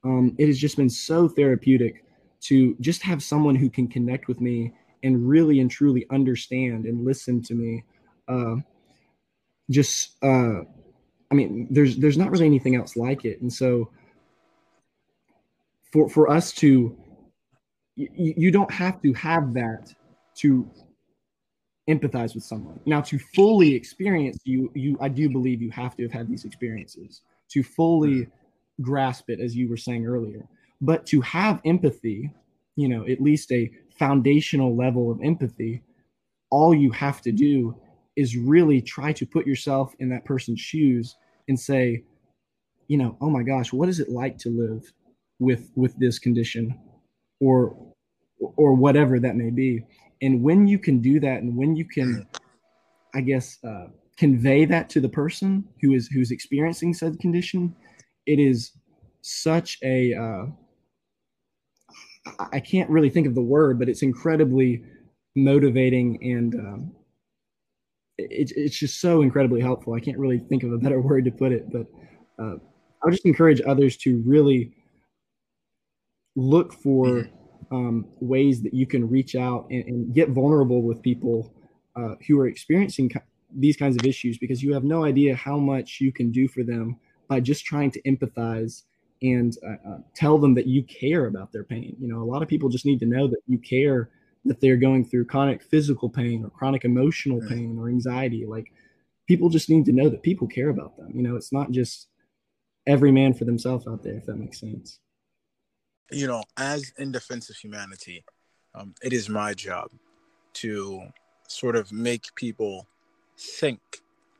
um, it has just been so therapeutic to just have someone who can connect with me and really and truly understand and listen to me. Uh, just, uh, I mean, there's there's not really anything else like it, and so for for us to, you, you don't have to have that to empathize with someone. Now, to fully experience you, you I do believe you have to have had these experiences to fully grasp it, as you were saying earlier. But to have empathy, you know, at least a foundational level of empathy, all you have to do is really try to put yourself in that person's shoes and say, you know, oh my gosh, what is it like to live with with this condition, or or whatever that may be. And when you can do that and when you can i guess uh, convey that to the person who is who's experiencing said condition it is such a uh, I can't really think of the word but it's incredibly motivating and um, it, it's just so incredibly helpful. I can't really think of a better word to put it but uh, i would just encourage others to really look for mm-hmm um, ways that you can reach out and, and, get vulnerable with people uh, who are experiencing these kinds of issues because you have no idea how much you can do for them by just trying to empathize and uh, uh, tell them that you care about their pain. You know, a lot of people just need to know that you care that they're going through chronic physical pain or chronic emotional pain or anxiety. Like people just need to know that people care about them. You know, it's not just every man for themselves out there, if that makes sense. You know, as in defense of humanity, um, it is my job to sort of make people think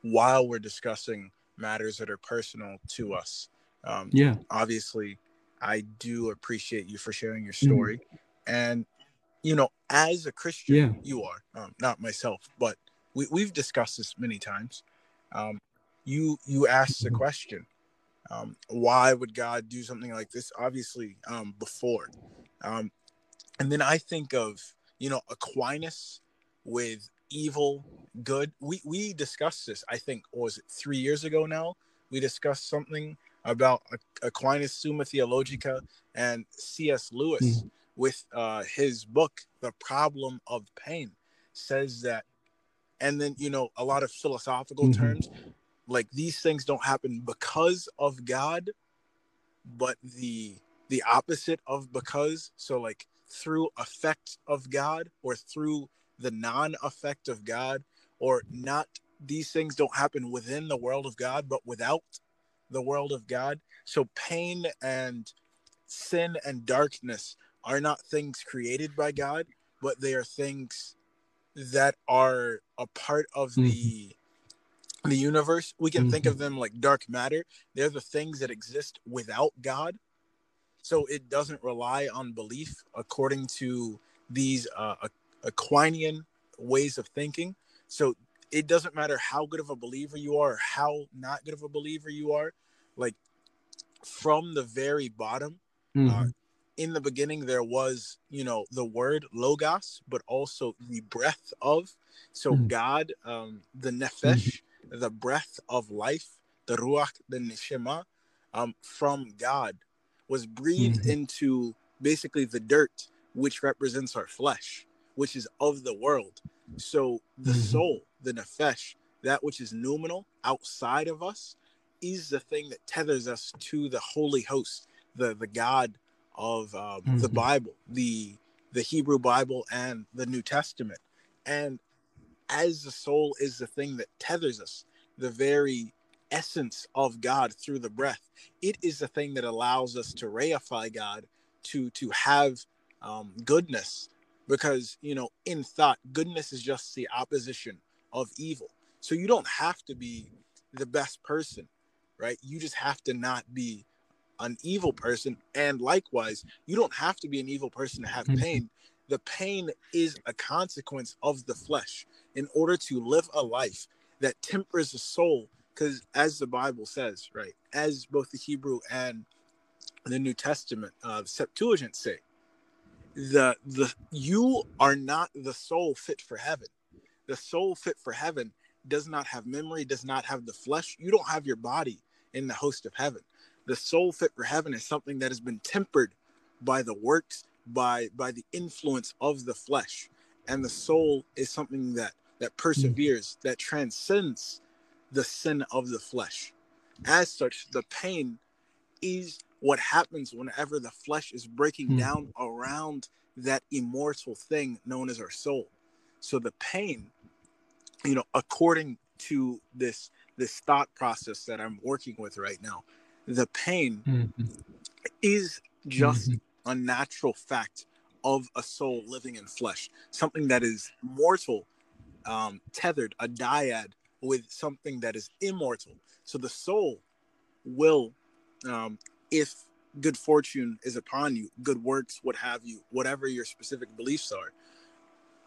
while we're discussing matters that are personal to us. Um, yeah. Obviously, I do appreciate you for sharing your story. Mm. And, you know, as a Christian, yeah. you are, um, not myself, but we, we've discussed this many times. Um, you you asked the mm-hmm. question, um, why would God do something like this? Obviously, um, before. Um, and then I think of, you know, Aquinas with evil, good. We we discussed this. I think was it three years ago now. We discussed something about Aquinas Summa Theologica and C.S. Lewis mm. with uh, his book, The Problem of Pain, says that, and then you know a lot of philosophical mm-hmm. terms, like these things don't happen because of God, but the the opposite of because. So like through effect of God or through the non effect of God or not these things don't happen within the world of God, but without the world of God. So pain and sin and darkness are not things created by God, but they are things that are a part of mm-hmm. the the universe. We can mm-hmm. think of them like dark matter. They're the things that exist without God. So it doesn't rely on belief according to these uh, Aquinian ways of thinking. So it doesn't matter how good of a believer you are or how not good of a believer you are. Like from the very bottom, uh, mm-hmm. uh, in the beginning, there was, you know, the word logos, but also the breath of. So mm-hmm. God, um, the nefesh, mm-hmm. The breath of life, the ruach, the neshama, um, from God was breathed mm-hmm. into basically the dirt, which represents our flesh which is of the world. So the mm-hmm. soul, the nefesh, that which is noumenal outside of us, is the thing that tethers us to the holy host, the the God of um, mm-hmm. the Bible, the the Hebrew Bible and the New Testament. And as the soul is the thing that tethers us, the very essence of God through the breath, it is the thing that allows us to reify God, to to have um, goodness, because you know in thought goodness is just the opposition of evil. So you don't have to be the best person right? You just have to not be an evil person. And likewise you don't have to be an evil person to have mm-hmm. pain. The pain is a consequence of the flesh in order to live a life that tempers the soul. Because as the bible says right as both the hebrew and the new testament uh, the septuagint say the the you are not the soul fit for heaven. The soul fit for heaven does not have memory does not have the flesh. You don't have your body in the host of heaven. The soul fit for heaven is something that has been tempered by the works by by the influence of the flesh. And the soul is something that that perseveres that transcends the sin of the flesh as such the pain is what happens whenever the flesh is breaking mm. down around that immortal thing known as our soul. So the pain, you know, according to this this thought process that I'm working with right now, the pain mm-hmm. is just mm-hmm. a natural fact of a soul living in flesh, something that is mortal, um, tethered, a dyad with something that is immortal. So the soul will um, if good fortune is upon you, good works, what have you, whatever your specific beliefs are,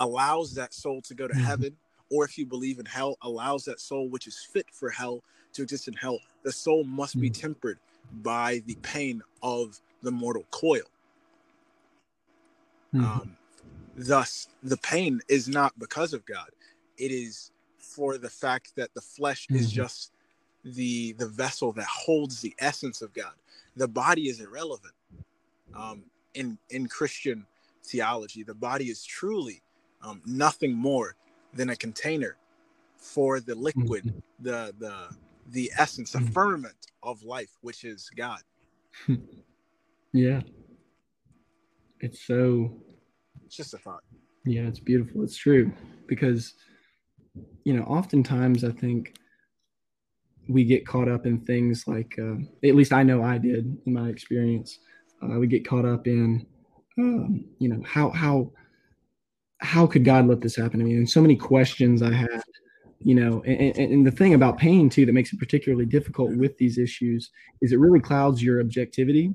allows that soul to go to mm-hmm. heaven. Or if you believe in hell, allows that soul which is fit for hell to exist in hell. The soul must mm-hmm. be tempered by the pain of the mortal coil. Mm-hmm. Um, thus, the pain is not because of God; it is for the fact that the flesh is mm-hmm. just the the vessel that holds the essence of God the body is irrelevant um, in in Christian theology. The body is truly um, nothing more than a container for the liquid, mm-hmm. the the the essence, the mm-hmm. firmament of life, which is God. yeah. It's so it's just a thought. Yeah, it's beautiful. It's true. Because you know, oftentimes I think we get caught up in things like uh, at least I know I did in my experience. Uh, we get caught up in um, you know how how how could God let this happen to me? And so many questions I had, you know, and, and, the thing about pain too that makes it particularly difficult with these issues is it really clouds your objectivity.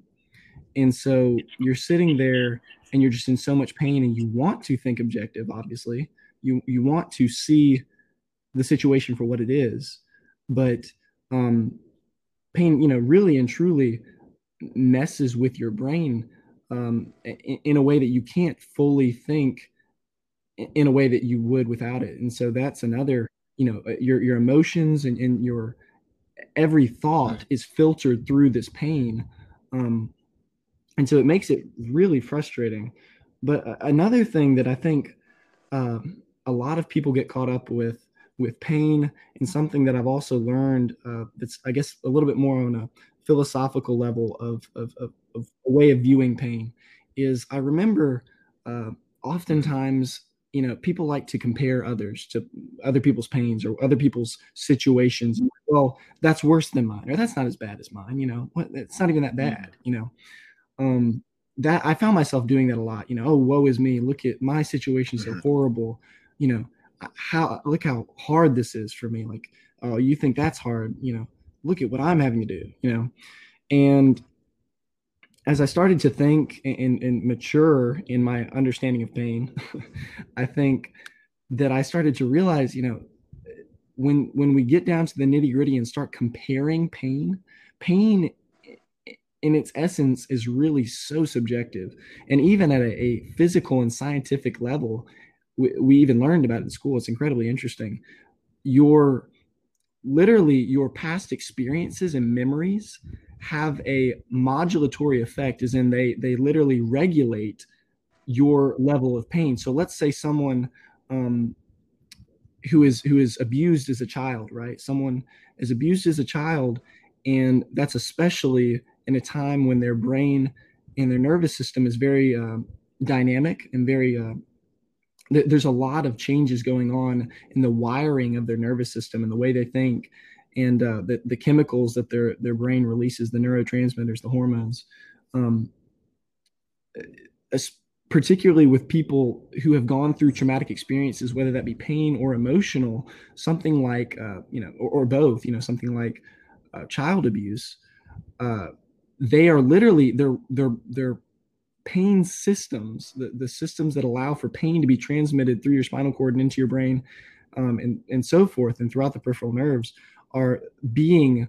And so you're sitting there and you're just in so much pain and you want to think objective, obviously. You you want to see the situation for what it is. But um pain, you know, really and truly messes with your brain um, in, in a way that you can't fully think in a way that you would without it. And so that's another, you know, uh, your your emotions and, and your every thought is filtered through this pain. Um, and so it makes it really frustrating. But uh, another thing that I think um, a lot of people get caught up with with pain and something that I've also learned uh, that's I guess a little bit more on a philosophical level of of, of, of a way of viewing pain is I remember uh, oftentimes you know people like to compare others to other people's pains or other people's situations. Well that's worse than mine or that's not as bad as mine you know? What it's not even that bad you know? Um that i found myself doing that a lot you know? Oh woe is me. Look at my situation so mm-hmm. horrible you know how look how hard this is for me like oh you think that's hard you know look at what i'm having to do you know and as I started to think and, and mature in my understanding of pain, I think that I started to realize, you know, when when we get down to the nitty gritty and start comparing pain, pain in its essence is really so subjective. And even at a, a physical and scientific level, we, we even learned about it in school. It's incredibly interesting. Your literally your past experiences and memories have a modulatory effect as in they they literally regulate your level of pain so let's say someone um, who is who is abused as a child right someone is abused as a child and that's especially in a time when their brain and their nervous system is very uh, dynamic and very uh, th- there's a lot of changes going on in the wiring of their nervous system and the way they think and uh, the, the chemicals that their their brain releases, the neurotransmitters, the hormones, um, particularly with people who have gone through traumatic experiences, whether that be pain or emotional, something like uh, you know, or, or, both, you know, something like uh, child abuse, uh, they are literally their their their pain systems, the, the systems that allow for pain to be transmitted through your spinal cord and into your brain, um, and and so forth, and throughout the peripheral nerves, are being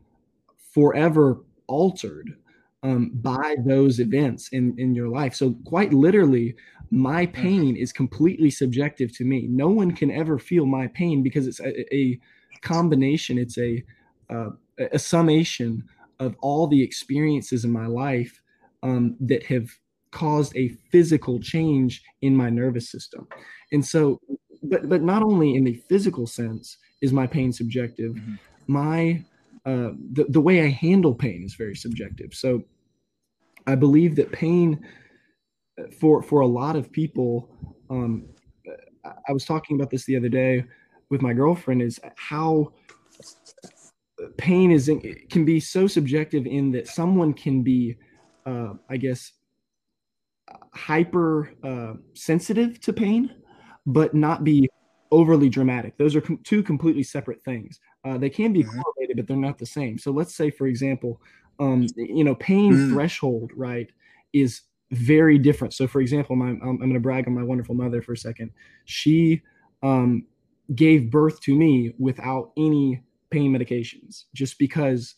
forever altered um, by those events in, in your life. So, quite literally, my mm-hmm. pain is completely subjective to me. No one can ever feel my pain because it's a, a combination, it's a, uh, a summation of all the experiences in my life um, that have caused a physical change in my nervous system. And so, but, but not only in the physical sense is my pain subjective. Mm-hmm my uh, the, the way I handle pain is very subjective. So I believe that pain uh, for for a lot of people, um, I was talking about this the other day with my girlfriend, is how pain is in, can be so subjective in that someone can be, uh, I guess, hyper uh, sensitive to pain, but not be overly dramatic. Those are com- two completely separate things. Uh, they can be mm-hmm. correlated, but they're not the same. So let's say, for example, um, you know, pain mm. threshold, right, is very different. So, for example, my I'm, I'm going to brag on my wonderful mother for a second. She um, gave birth to me without any pain medications, just because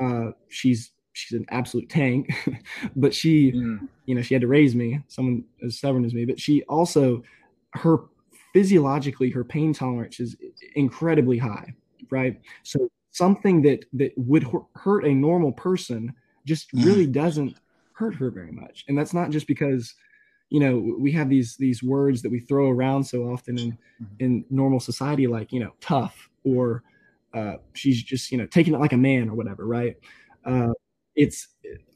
uh, she's she's an absolute tank. but she, mm. you know, she had to raise me. Someone as stubborn as me, but she also her physiologically her pain tolerance is incredibly high right so something that that would hurt a normal person just mm. really doesn't hurt her very much and that's not just because you know we have these these words that we throw around so often in mm-hmm. in normal society like you know tough or uh, she's just you know taking it like a man or whatever right uh, it's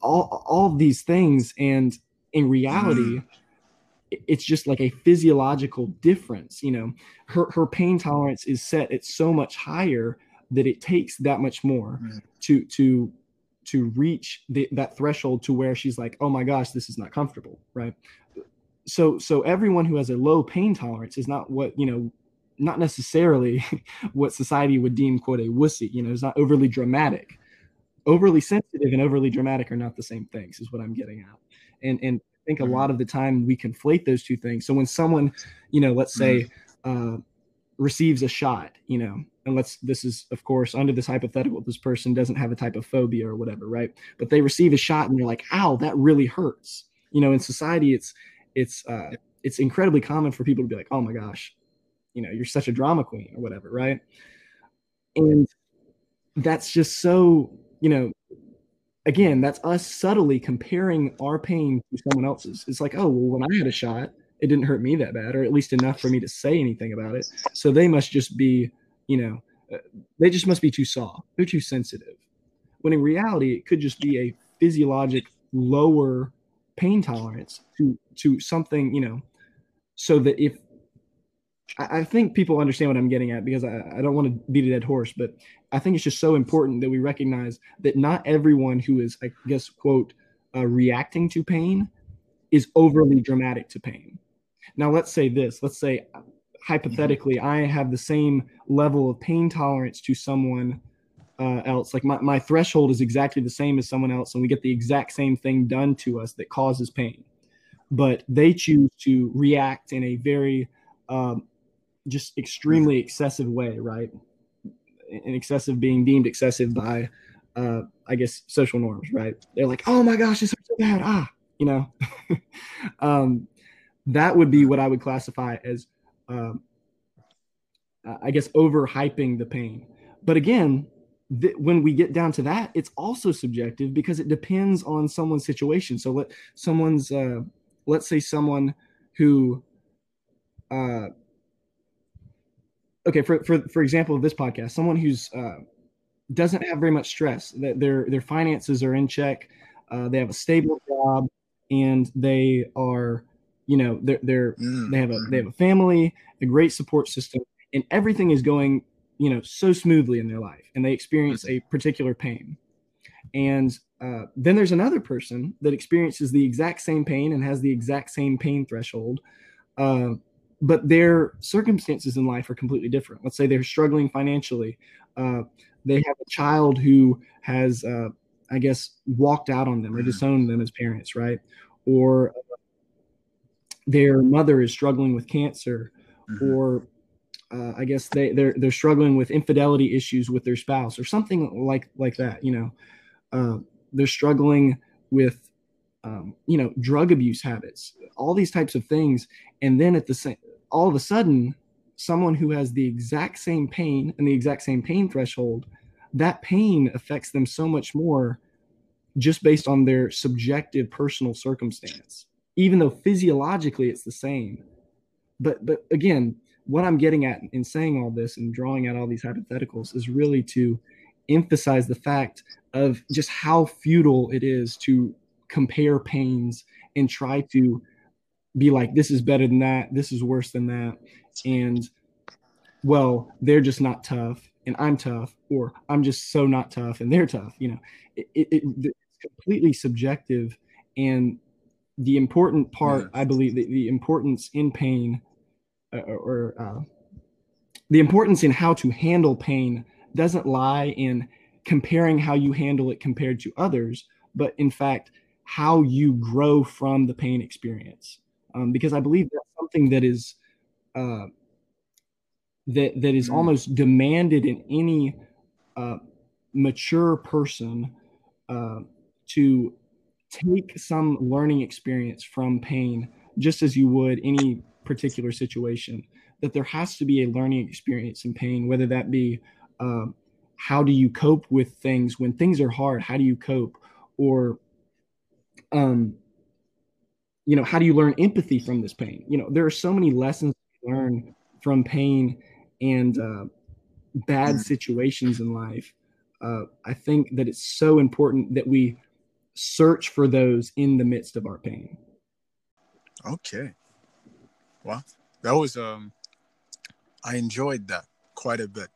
all all these things and in reality mm. it's just like a physiological difference you know? Her her pain tolerance is set at so much higher that it takes that much more to to to reach the, that threshold to where she's like oh my gosh this is not comfortable right? So so everyone who has a low pain tolerance is not what you know not necessarily what society would deem quote a wussy you know? It's not overly dramatic overly sensitive and overly dramatic are not the same things is what i'm getting at and and i think a mm-hmm. lot of the time we conflate those two things so when someone you know let's say mm-hmm. uh, receives a shot you know and let's this is of course under this hypothetical this person doesn't have a type of phobia or whatever right but they receive a shot and they're like ow that really hurts you know in society it's it's uh, it's incredibly common for people to be like, oh my gosh, you know, you're such a drama queen or whatever, right? And that's just so, you know, again, that's us subtly comparing our pain to someone else's. It's like, oh, well, when I had a shot, it didn't hurt me that bad, or at least enough for me to say anything about it. So they must just be, you know, uh, they just must be too soft. They're too sensitive. When in reality, it could just be a physiologic lower pain tolerance to to something you know so that if I, I think people understand what I'm getting at because I, I don't want to beat a dead horse, but I think it's just so important that we recognize that not everyone who is, I guess, quote, uh, reacting to pain is overly dramatic to pain. Now, let's say this. Let's say, hypothetically, I have the same level of pain tolerance to someone uh, else. Like my, my threshold is exactly the same as someone else, and we get the exact same thing done to us that causes pain. But they choose to react in a very um, just extremely excessive way, right? And excessive being deemed excessive by, uh, I guess, social norms, right? They're like, oh my gosh, it's so bad. Ah, you know, um, that would be what I would classify as, um, I guess, overhyping the pain. But again, th- when we get down to that, it's also subjective because it depends on someone's situation. So let someone's, uh, let's say someone who, uh, okay, for, for, for example, of this podcast, someone who's, uh, doesn't have very much stress that their, their finances are in check. Uh, they have a stable job and they are, you know, they're, they're, mm-hmm. they have a, they have a family, a great support system and everything is going you know so smoothly in their life and they experience a particular pain and uh, then there's another person that experiences the exact same pain and has the exact same pain threshold uh, but their circumstances in life are completely different let's say they're struggling financially uh, they have a child who has uh, i guess walked out on them or disowned them as parents right or their mother is struggling with cancer mm-hmm. or uh, I guess they they're they're struggling with infidelity issues with their spouse or something like like that. You know, uh, they're struggling with um, you know drug abuse habits, all these types of things, and then at the same all of a sudden, someone who has the exact same pain and the exact same pain threshold, that pain affects them so much more just based on their subjective personal circumstance, even though physiologically it's the same. But but again, what I'm getting at in saying all this and drawing out all these hypotheticals is really to emphasize the fact of just how futile it is to compare pains and try to be like this is better than that. This is worse than that. And well they're just not tough and i'm tough or i'm just so not tough and they're tough you know. It, it, it's completely subjective and the important part i believe that the importance in pain uh, or uh, the importance in how to handle pain doesn't lie in comparing how you handle it compared to others, but in fact, how you grow from the pain experience. Um, because I believe that's something that is uh, that that is mm. almost demanded in any uh, mature person uh, to take some learning experience from pain, just as you would any particular situation that there has to be a learning experience in pain whether that be um, how do you cope with things when things are hard how do you cope or um, you know, how do you learn empathy from this pain? You know, there are so many lessons to learn from pain and uh, bad situations in life. Uh, I think that it's so important that we search for those in the midst of our pain. Okay. Well, that was um I enjoyed that quite a bit.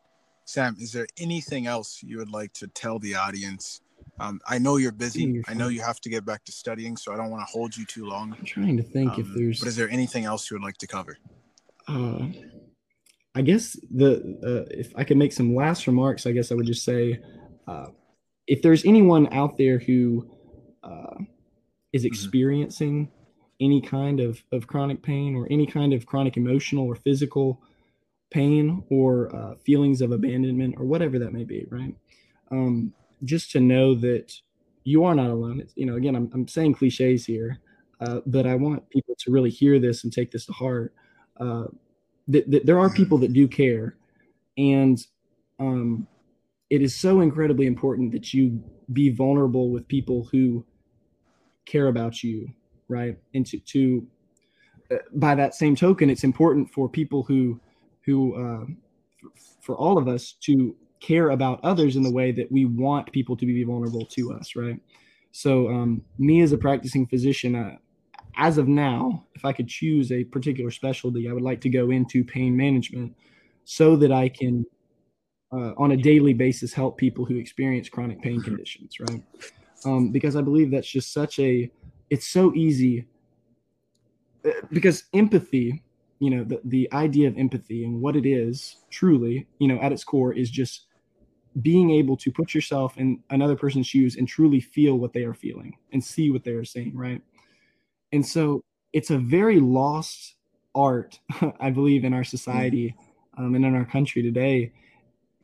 Sam, is there anything else you would like to tell the audience? Um, I know you're busy. I know you have to get back to studying, so I don't want to hold you too long. I'm trying to think Um, if there's But is there anything else you would like to cover? uh, I guess the uh, if I could make some last remarks, I guess I would just say, uh, if there's anyone out there who uh, is experiencing any kind of, of chronic pain or any kind of chronic emotional or physical pain or uh, feelings of abandonment or whatever that may be, right? Um, just to know that you are not alone. It's, you know, again, I'm, I'm saying cliches here, uh, but I want people to really hear this and take this to heart. Uh, that, that there are people that do care, and um, it is so incredibly important that you be vulnerable with people who care about you, right? And to, to uh, by that same token, it's important for people who who uh, for all of us to care about others in the way that we want people to be vulnerable to us, right? So, um, me as a practicing physician, uh, as of now, if I could choose a particular specialty, I would like to go into pain management so that I can, uh, on a daily basis, help people who experience chronic pain conditions, right? Um, because I believe that's just such a, it's so easy. uh, Because empathy, you know, the, the idea of empathy and what it is truly, you know, at its core is just being able to put yourself in another person's shoes and truly feel what they are feeling and see what they are saying, right? And so it's a very lost art, I believe, in our society um, and in our country today.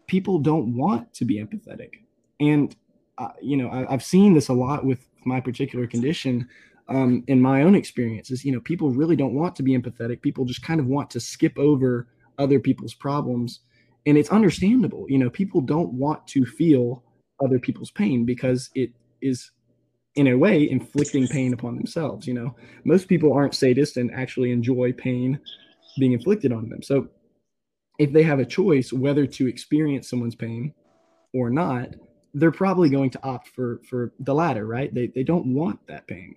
People don't want to be empathetic. And, uh, you know, I, I've seen this a lot with my particular condition um, in my own experiences. You know, people really don't want to be empathetic. People just kind of want to skip over other people's problems. And it's understandable. You know, people don't want to feel other people's pain because it is in a way inflicting pain upon themselves you know. Most people aren't sadists and actually enjoy pain being inflicted on them. So if they have a choice whether to experience someone's pain or not they're probably going to opt for for the latter right? They, they don't want that pain.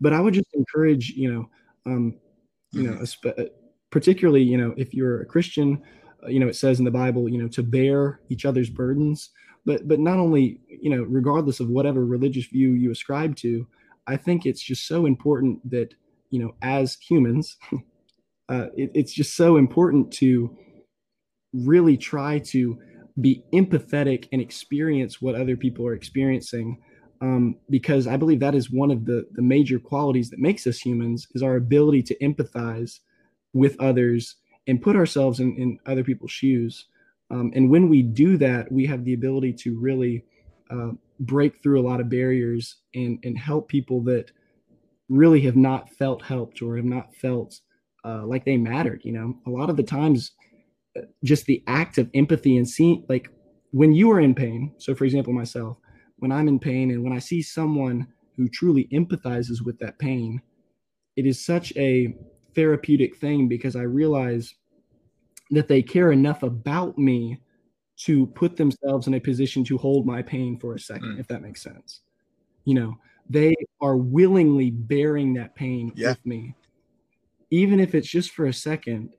But i would just encourage you know um you know espe- particularly you know if you're a christian you know it says in the bible you know to bear each other's burdens. But but not only you know regardless of whatever religious view you ascribe to i think it's just so important that you know as humans uh, it, it's just so important to really try to be empathetic and experience what other people are experiencing um, because i believe that is one of the the major qualities that makes us humans is our ability to empathize with others and put ourselves in, in other people's shoes um, and when we do that, we have the ability to really uh, break through a lot of barriers and, and help people that really have not felt helped or have not felt uh, like they mattered. You know, a lot of the times, uh, just the act of empathy and seeing, like when you are in pain. So, for example, myself, when I'm in pain and when I see someone who truly empathizes with that pain, it is such a therapeutic thing because I realize that they care enough about me to put themselves in a position to hold my pain for a second, Mm. if that makes sense. You know, they are willingly bearing that pain Yeah. with me, even if it's just for a second.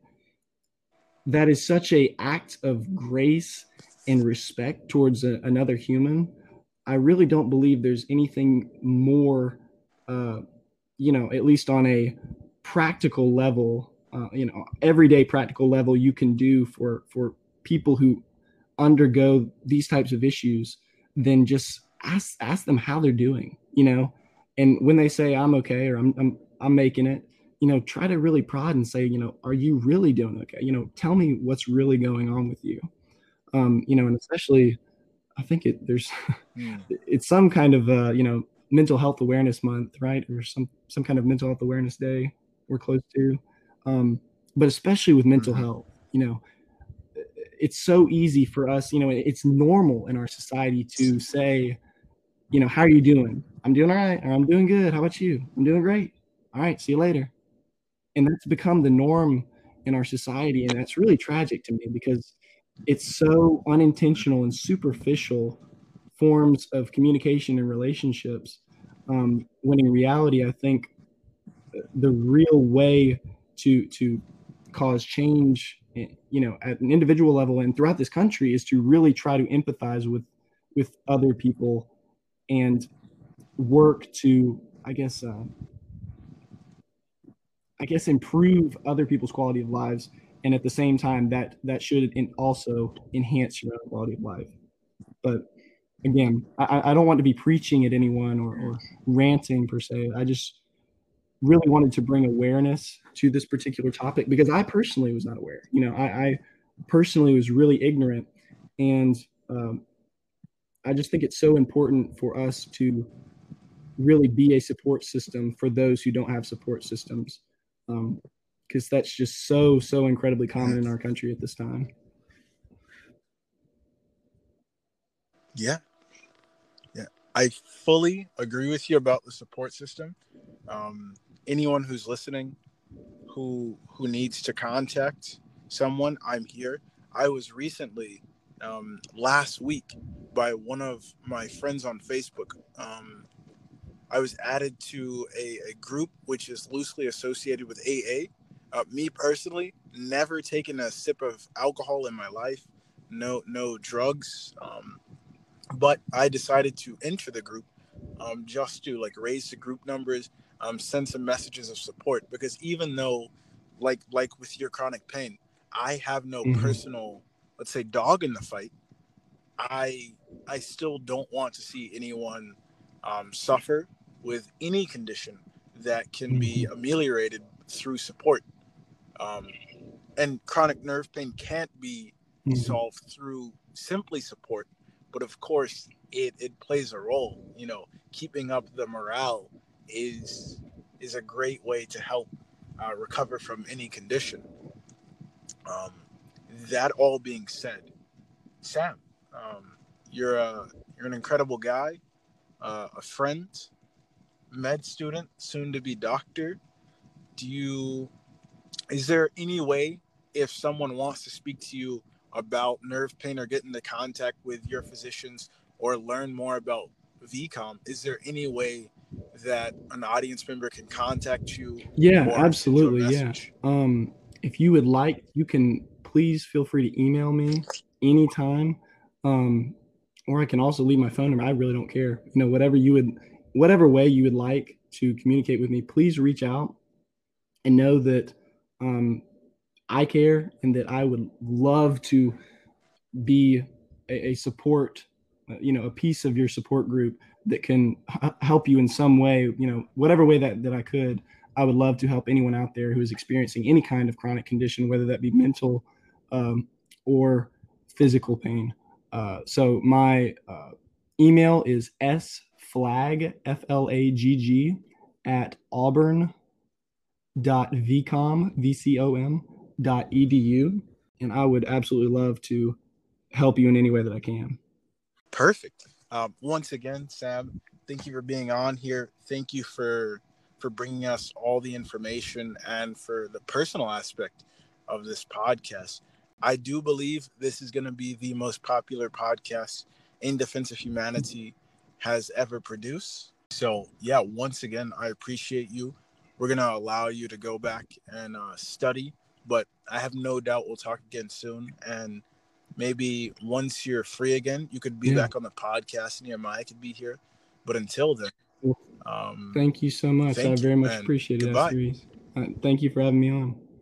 That is such a act of grace and respect towards a, another human. I really don't believe there's anything more, uh, you know, at least on a practical level uh, you know everyday practical level you can do for for people who undergo these types of issues then just ask ask them how they're doing you know? And when they say i'm okay or i'm i'm, I'm making it you know try to really prod and say you know are you really doing okay? You know tell me what's really going on with you. Um you know and especially i think it there's Mm. it's some kind of uh you know mental health awareness month right? Or some some kind of mental health awareness day we're close to um but especially with mental Mhm. health you know it's so easy for us you know it's normal in our society to say you know how are you doing i'm doing all right or i'm doing good how about you i'm doing great all right, see you later. And that's become the norm in our society. And that's really tragic to me because it's so unintentional and superficial forms of communication and relationships. Um, when in reality, I think the real way to to cause change, you know, at an individual level and throughout this country, is to really try to empathize with with other people and work to, I guess, uh, I guess, improve other people's quality of lives, and at the same time, that that should also enhance your own quality of life. But again, I, I don't want to be preaching at anyone or, or ranting per se. I just really wanted to bring awareness to this particular topic because I personally was not aware. You know, I, I personally was really ignorant, and um, I just think it's so important for us to really be a support system for those who don't have support systems, because um, that's just so so incredibly common in our country at this time. Yeah, yeah, I fully agree with you about the support system. Um, anyone who's listening who who needs to contact someone, I'm here. I was recently um, last week by one of my friends on Facebook. Um, I was added to a, a, group which is loosely associated with AA. Uh, me personally, never taken a sip of alcohol in my life, no no drugs, um, but I decided to enter the group um, just to like raise the group numbers, um, send some messages of support because even though like like with your chronic pain i have no mm-hmm. personal let's say dog in the fight i i still don't want to see anyone um, suffer with any condition that can mm-hmm. be ameliorated through support um, and chronic nerve pain can't be mm-hmm. solved through simply support but of course it, it plays a role you know keeping up the morale is is a great way to help uh, recover from any condition. Um, that all being said, Sam, um, you're a you're an incredible guy, uh, a friend, med student, soon to be doctor. Do you? Is there any way if someone wants to speak to you about nerve pain or get into contact with your physicians or learn more about VCOM, is there any way that an audience member can contact you? Yeah, absolutely. Yeah. Um, if you would like, you can please feel free to email me anytime. Um, or I can also leave my phone number. I really don't care. You know, whatever you would, whatever way you would like to communicate with me, please reach out and know that um, I care and that I would love to be a, a support, uh, you know, a piece of your support group that can h- help you in some way, you know, whatever way that, that I could, I would love to help anyone out there who is experiencing any kind of chronic condition, whether that be mental um, or physical pain. Uh, so my uh, email is sflagg, F-L-A-G-G, at auburn dot vcom, V-C-O-M, dot edu. And I would absolutely love to help you in any way that I can. Perfect. Um, once again, Sam, thank you for being on here. Thank you for for bringing us all the information and for the personal aspect of this podcast. I do believe this is going to be the most popular podcast in defense of humanity has ever produced. So, yeah, once again, I appreciate you. We're going to allow you to go back and uh, study, but I have no doubt we'll talk again soon. And maybe once you're free again, you could be yeah. back on the podcast and Nehemiah could be here. But until then, um, thank you so much. I very much appreciate it. Uh, thank you for having me on.